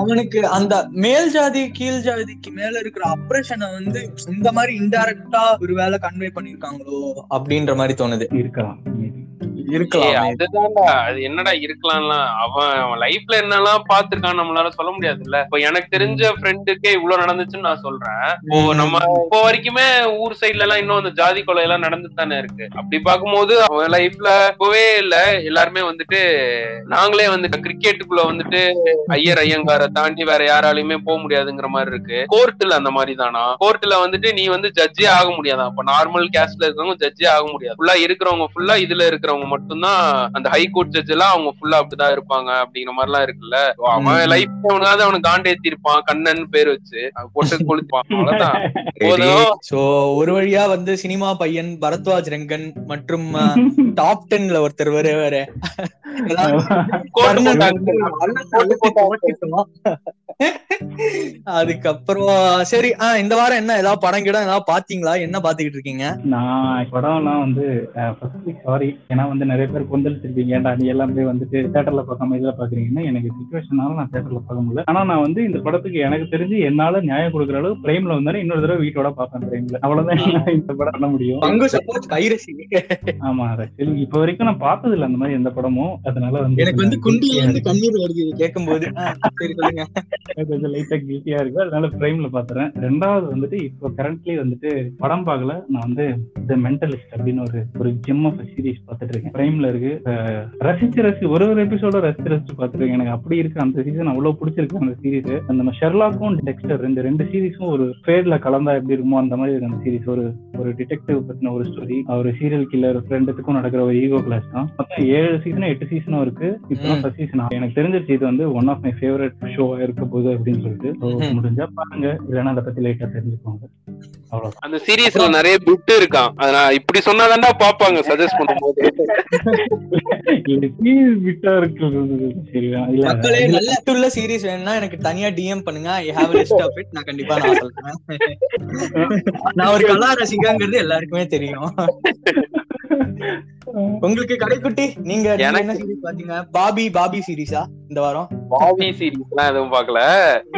அவனுக்கு அந்த மேல் ஜாதி கீழ் ஜாதிக்கு மேல இருக்கிற அப்ரேஷனை வந்து இந்த மாதிரி இன்டைரக்டா ஒருவேளை கன்வே பண்ணிருக்காங்களோ அப்படின்ற மாதிரி தோணுது. இருக்கலாம் என்னடா இருக்கலாம்லாம் அவன் லைஃப்ல என்னெல்லாம் பாத்துருக்கான் நம்மளால சொல்ல முடியாதுல்ல. இப்ப எனக்கு தெரிஞ்ச ஃப்ரெண்டுக்கே இவ்வளவு நடந்துச்சுன்னு நான் சொல்றேன். இப்போ நம்ம இப்போ வரைக்குமே ஊர் சைடுல எல்லாம் இன்னும் அந்த ஜாதி கொலை எல்லாம் நடந்துட்டு தானே இருக்கு. அப்படி பார்க்கும்போது அவன் லைஃப்ல இப்பவே இல்ல. எல்லாருமே வந்துட்டு நாங்களே வந்துட்டு கிரிக்கெட்டுக்குள்ள வந்துட்டு ஐயர் ஐயங்கார தாண்டி வேற யாராலையுமே போக முடியாதுங்கிற மாதிரி இருக்கு. கோர்ட்டுல அந்த மாதிரி தானா? கோர்ட்டுல வந்துட்டு நீ வந்து ஜட்ஜே ஆக முடியாதா? அப்ப நார்மல் கேஸ்ட்ல இருக்கிறவங்க ஜட்ஜே ஆக முடியாது. ஃபுல்லா இருக்கிறவங்க ஃபுல்லா இதுல இருக்கிறவங்க மட்டும்தான் அந்த ஹை கோர்ட் ஜட்ஜ் எல்லாம் அவங்க ஃபுல்லா அப்படிதான் இருப்பாங்க அப்படிங்கிற மாதிரி எல்லாம் இருக்குல்ல. So, அவன் லைஃப் அவனுக்காவது அவனுக்கு காண்டேத்தி இருப்பான் கண்ணன் பேர் வச்சு. போட்டு கொளுத்துப்பான் அவ்வளவுதான். [laughs] சோ ஒரு வழியா வந்து சினிமா பையன் பரத்வாஜ் ரெங்கன் மற்றும் டாப் டென்ல [laughs] ஒருத்தர் வருவாரு. [laughs] [laughs] அதுக்கப்புறம் சரி ஆஹ் இந்த வாரம் என்ன? ஏதாவது படம் கிடம் ஏதாவது பாத்தீங்களா என்ன பாத்துக்கிட்டு இருக்கீங்க? நான் படம்லாம் வந்து சாரி ஏன்னா வந்து நிறைய பேர் கொந்தளிச்சிருப்பீங்க. ஏன்டா நீ எல்லாம் வந்துட்டு தேட்டர்ல பார்க்காம இதுல பாக்குறீங்கன்னா எனக்கு சுச்சுவேஷனால நான் தேட்டர்ல பார்க்க முடியல. ஆனா நான் வந்து இந்த படத்துக்கு எனக்கு தெரிஞ்சு என்னால நியாயம் கொடுக்குற அளவு பிரேம்ல வந்தாரு இன்னொரு தடவை வீட்டோட பார்ப்பேன் பிரேம்ல அவ்வளவுதான் இந்த படம் பண்ண முடியும். பங்கு சப்போர்ட் பைரசி ஆமா ரசில் இப்ப வரைக்கும் நான் பார்த்தது இல்ல அந்த மாதிரி எந்த படமும். அதனால வந்து எனக்கு வந்து குண்டில இருந்து கண்ணீர் வருது கேட்கும் போது கொஞ்சம் லைட்டா கில்ட்டியா இருக்கு. அதனால பிரைம்ல பாத்துறேன். ரெண்டாவது வந்துட்டு இப்போ கரண்ட்லி வந்துட்டு படம் பார்க்கல. நான் வந்து த மென்டலிஸ்ட் அப்படின்னு ஒரு ஒரு ஜிம் ஆஃப் சீரிஸ் பார்த்துட்டு இருக்கேன். பிரைம்ல இருக்கு. ரசிச்சு ரசி ஒரு ஒரு எபிசோட ரசிச்சு ரசிச்சு பார்த்துட்டு இருக்கேன். எனக்கு அப்படி இருக்கு. அந்த சீசன் அவ்வளவு பிடிச்சிருக்கு அந்த சீரிஸ் அந்த ஷெர்லாக்கும் டெக்ஸ்டர் இந்த ரெண்டு சீரிஸும் ஒரு ஃபேட்ல கலந்தா எப்படி இருக்குமோ அந்த மாதிரி இருக்கு அந்த சீரிஸ் ஒரு ஒரு டிடெக்டிவ் பத்தின ஒரு ஸ்டோரி ஒரு சீரியல் கில்லர் ரெண்டுத்துக்கும் நடக்கிற ஒரு ஈகோ கிளாஸ் தான். மொத்தம் ஏழு சீசனும் எட்டு சீசனும் இருக்கு. இப்போ. ஃபர்ஸ்ட் சீசன் எனக்கு தெரிஞ்சிருச்சு இது வந்து ஒன் ஆஃப் மை ஃபேவரட் ஷோவா இருக்க போகுது அப்படின்னு சொல்லிட்டு. முடிஞ்சா பாருங்க. இல்லைன்னா அதை பத்தி லைட்டா தெரிஞ்சுக்கோங்க. அவ்வளவுதான். அந்த சீரியஸ்ல நிறைய பிட் இருக்கான் அத நான் இப்படி சொன்னாதான்டா பாப்பாங்க சஜஸ்ட் பண்ணும்போது. விட்டா இருக்கு சரியா இல்ல மக்களே நல்ல உள்ள சீரிஸ் வேணும்னா எனக்கு தனியா டிஎம் பண்ணுங்க. I have list of it நான் கண்டிப்பா நான் சொல்றேன். [laughs] நான் ஒரு கலா ரசிகங்கிறது எல்லாருக்குமே தெரியும். [laughs] உங்களுக்கு கடைக்குட்டி நீங்க என்ன சீரிஸ் பாத்தீங்க? பாபி பாபி சீரிஸா இந்த வாரம்? பாவி சீரிஸ் எல்லாம் எதுவும் பாக்கல.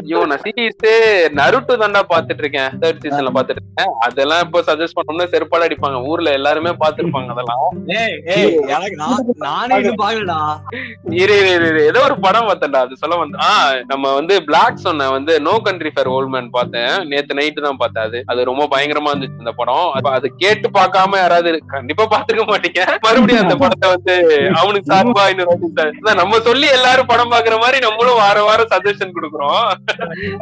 ஐயோ நான் சீரிஸ் நருட்டு தாண்டா பாத்துட்டு இருக்கேன் தேர்ட் சீசன்ல பாத்துட்டு இருக்கேன் அதெல்லாம் இப்போ சஜஸ்ட் பண்ணோம்னா செருப்பால அடிப்பாங்க. ஊர்ல எல்லாருமே பாத்துருப்பாங்க அதெல்லாம். நான் நானே இது பாக்கலடா. இரு இரு. ஏதோ ஒரு படம் பார்த்தேன்டா. அது சொல்ல வந்து ஆ நம்ம வந்து பிளாக் சொன்ன வந்து no country for old man பார்த்தேன். நேத்து நைட்டு தான் பார்த்தேன் அது. அது ரொம்ப பயங்கரமா இருந்துச்சு அந்த படம். அது கேட்டு பார்க்காம யாராவது கண்டிப்பா பாத்துக்க மாட்டீங்க. மறுபடியும் அந்த படத்தை வந்து அவனுக்கு சார்பா இன்னொரு நம்ம சொல்லி எல்லாரும் படம் பாக்குற மாதிரி நம்மளும் வார வாரம் சஜஷன் கொடுக்குறோம்.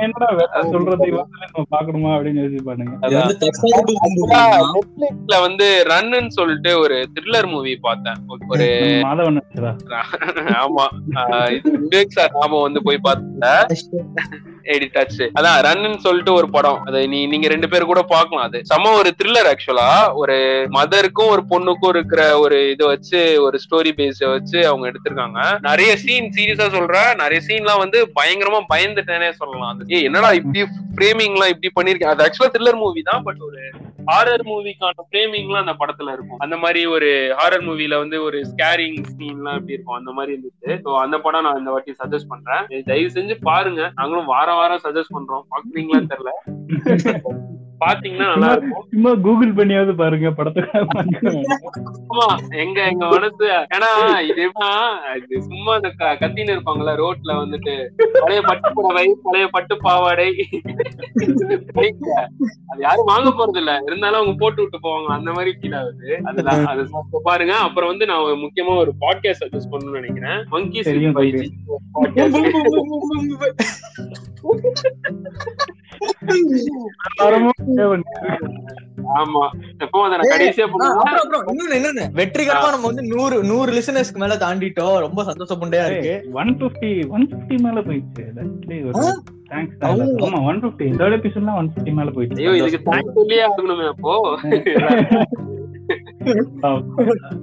என்னடா வேற சொல்றது? இவங்க நம்ம பாக்கணுமா அப்படின்னு யோசிச்சு பாருங்க. இது வந்து ரன்னு சொல்லிட்டு ஒரு த்ரில்லர் மூவி பார்த்தேன். ஒரு ஆமா. விவேக் சார் நாம வந்து போய் பார்த்தேன் எடிட்டாச்சு அதான் ரன்னு சொல்லிட்டு ஒரு படம். அது நீ நீங்க ரெண்டு பேரும் கூட பார்க்கலாம். அது செம ஒரு த்ரில்லர் ஆக்சுவலா ஒரு மதருக்கும் ஒரு பொண்ணுக்கும் இருக்கிற ஒரு இதை வச்சு ஒரு ஸ்டோரி பேஸ வச்சு அவங்க எடுத்திருக்காங்க. நிறைய சீன் சீரியஸா சொல்றேன். நிறைய சீன்லாம் வந்து பயங்கரமா பயந்துட்டேனே சொல்லலாம். அது என்னடா இப்படி ஃப்ரேமிங் எல்லாம் இப்படி பண்ணிருக்கேன். அது ஆக்சுவலா த்ரில்லர் மூவி தான் பட் ஒரு ஹாரர் மூவிக்கான ஃப்ரேமிங்லாம் அந்த படத்துல இருக்கும். அந்த மாதிரி ஒரு ஹாரர் மூவில வந்து ஒரு ஸ்கேரிங் சீன்லாம் எப்படி இருக்கும்? அந்த மாதிரி இருந்துச்சு. ஸோ அந்த படம் நான் இந்த வாட்டி சஜஸ்ட் பண்றேன். தயவு செஞ்சு பாருங்க. நாங்களும் வாரம் வாரம் சஜஸ்ட் பண்றோம். பாக்குறீங்களான்னு தெரியல. [laughs] பாத்தீங்கன்னா நல்லா இருக்கும். சும்மா கூகுள் பண்ணியாவது பாருங்க படத்தை ஆமா எங்க எங்க மனசு. ஏன்னா இது சும்மா இந்த க- கத்தின்னு இருப்பாங்கல்ல ரோட்ல வந்துட்டு. பழைய பட்டு புடவை பழைய பட்டு பாவாடை அது யாரும் வாங்க போறது இல்ல இருந்தாலும் அவங்க போட்டு விட்டு போவாங்க. அந்த மாதிரி ஃபீல் ஆகுது. அதுதான் அது பாருங்க. அப்புறம் வந்து நான் ஒரு முக்கியமா ஒரு பாட்காஸ்ட் சஜஸ்ட் பண்ணணும்னு நினைக்கிறேன். மங்கி தெரியும் [laughs] வெற்றிகரமா நம்ம வந்து நூறு நூறு லிசனர்ஸ்க்கு மேல தாண்டிட்டோம். ரொம்ப சந்தோஷப்பண்டையா இருக்கு. ஒன் பிப்டி ஒன் பிப்டி மேல போயிடுச்சு. ஒன் பிப்டி தேர்ட் எபிசோட்லாம் ஒன் பிப்டி மேல போயிடுச்சு. ஐயோ இதுக்கு தேங்க்ஸ் சொல்லியே ஆகணுமே அப்போ.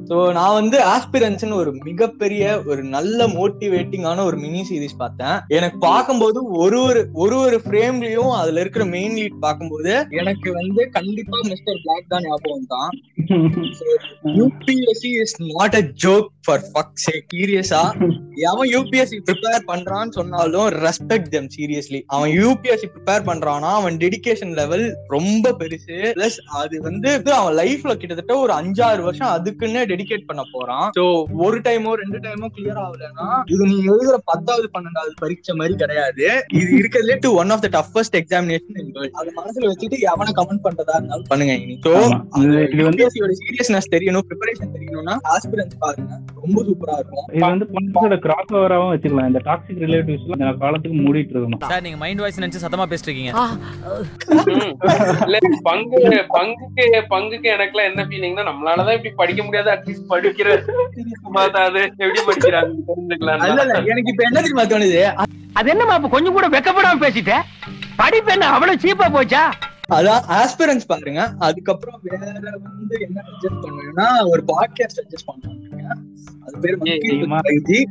சோ நான் வந்து ஆஸ்பிரன்ஸ்னு ஒரு மிகப்பெரிய ஒரு நல்ல மோட்டிவேட்டிங்கான ஒரு மினி சீரிஸ் பார்த்தேன். எனக்கு பார்க்கும்போது ஒரு ஒரு ஒரு ஒரு ஃப்ரேம்லயும் அதுல இருக்கிற மெயின் லீட் பார்க்கும்போது எனக்கு வந்து கண்டிப்பா மிஸ்டர் பிளாக் தான் ஞாபகம் தான் UPSC is not a joke for fuck sake சீரியஸா எவன் யூபிஎஸ்சி ப்ரிப்பேர் பண்றான்னு சொன்னாலும் ரெஸ்பெக்ட் தெம் சீரியஸ்லி அவன் யூபிஎஸ்சி ப்ரிப்பேர் பண்றானா அவன் டெடிகேஷன் லெவல் ரொம்ப பெருசு. பிளஸ் அது வந்து அவன் லைஃப்ல கிட்டத்தட்ட ஒரு அஞ்சாறு வருஷம் அதுக்குன்னே டெடிகேட் பண்ண போறான். சோ ஒரு டைமோ ரெண்டு டைமோ கிளியர் ஆகலன்னா இது நீ எழுதுற பத்தாவது பன்னெண்டாவது பரீட்சை மாதிரி கிடையாது. இது இருக்கிறதுலே to one of the toughest examination அதை மனசுல வச்சுட்டு எவனை கமெண்ட் பண்றதா இருந்தாலும் பண்ணுங்க இனி. சோ. இது வந்து சீரியஸ்னஸ் தெரியணும் ப்ரிப்பரேஷன் தெரியணும்னா ஆஸ்பிரன்ஸ் பாருங்க ரொம்ப சூப்பரா இருக்கும். இது வந்து பொண்ணோட கிராஸ் ஓவராவும் வச்சுக்கலாம். இந்த டாக்ஸிக் ரிலேட்டிவ்ஸ் இந்த காலத்துக்கு மூடிட்டு இருக்கணும் சார் நீங்க மைண்ட் வாய்ஸ் நினைச்சு சத்தமா பேசிட்டு இருக்கீங்க ம். இல்ல பங்கு பங்குக்கு பங்குக்கு எனக்குலாம் என்ன ஃபீலிங்னா நம்மளாலதான் இப்படி படிக்க முடியாது. அட்லீஸ்ட் படிக்கிற பார்த்தாது எப்படி படிக்கிறாங்க தெரிஞ்சுக்கலாம் இல்ல எனக்கு இப்ப என்ன தெரியுமா தோணுது? அது என்னமா கொஞ்சம் கூட வெக்கப்படாம பேசிட்ட? படிப்பு என்ன அவ்வளவு சீப்பா போச்சா? அதான் ஆஸ்பிரன்ஸ் பாருங்க. அதுக்கப்புறம் வேற வந்து என்ன சஜஸ்ட் பண்ணுவேன்னா ஒரு பாட்காஸ்ட் சஜஸ்ட் பண்ணுவாங்க அது பேர் ஏய், Monkey with நீமா- 5G.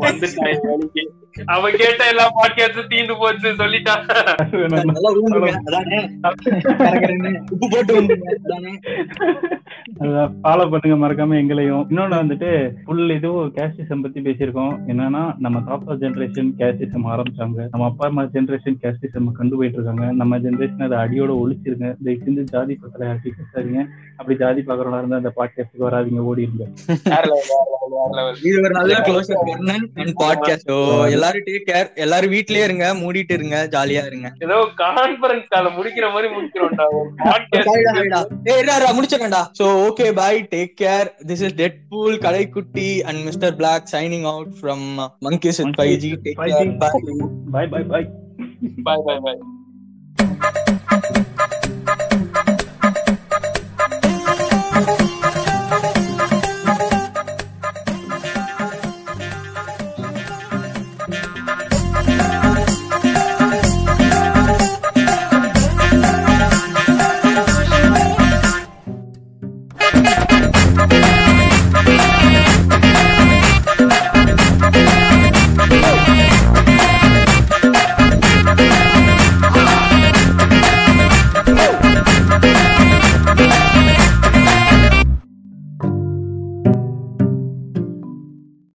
வந்துட்டான் என் வேலைக்கு. அவன் கேட்ட எல்லா பாட்காஸ்டும் தீந்து போச்சு கரகரன்னு. உப்பு போட்டு ஃபாலோ பண்ணுங்க மறக்காம எங்களையும். இன்னொன்னு வந்துட்டு ஃபுல் இதுவும் கேஸ்டிசம் பத்தி பேசியிருக்கோம். என்னன்னா நம்ம தாத்தா ஜென்ரேஷன் கேஸ்டிசம் ஆரம்பிச்சாங்க. நம்ம அப்பா அம்மா ஜென்ரேஷன் கேஸ்டிசம் கண்டு போயிட்டு இருக்காங்க. நம்ம ஜென்ரேஷன் அதை அடியோட ஒழிச்சிருங்க தயவு செஞ்சு ஜாதி பத்திர யார்ட்டி பேசாதீங்க அப்படி ஜாதி பாக்குறவங்களா இருந்தா அந்த பாட்காஸ்ட்டுக்கு வராதீங்க அண்ட் பாட்காஸ்ட் எல்லாரும் டேக் கேர் எல்லாரும் வீட்லயே இருங்க மூடிட்டு இருங்க ஜாலியா இருங்க ஏதோ கான்பரன்ஸ் கால முடிக்கிற மாதிரி முடிக்கிறோம்டா ஒரு podcast. சரிடா, சரிடா. ஏய், இருடா, இருடா, முடிச்சிடுறேன்டா. So, okay, bye. Take care. This is Deadpool, Kalaikutti, and Mr. Black signing out from uh, Monkeys with 5G. Thank you.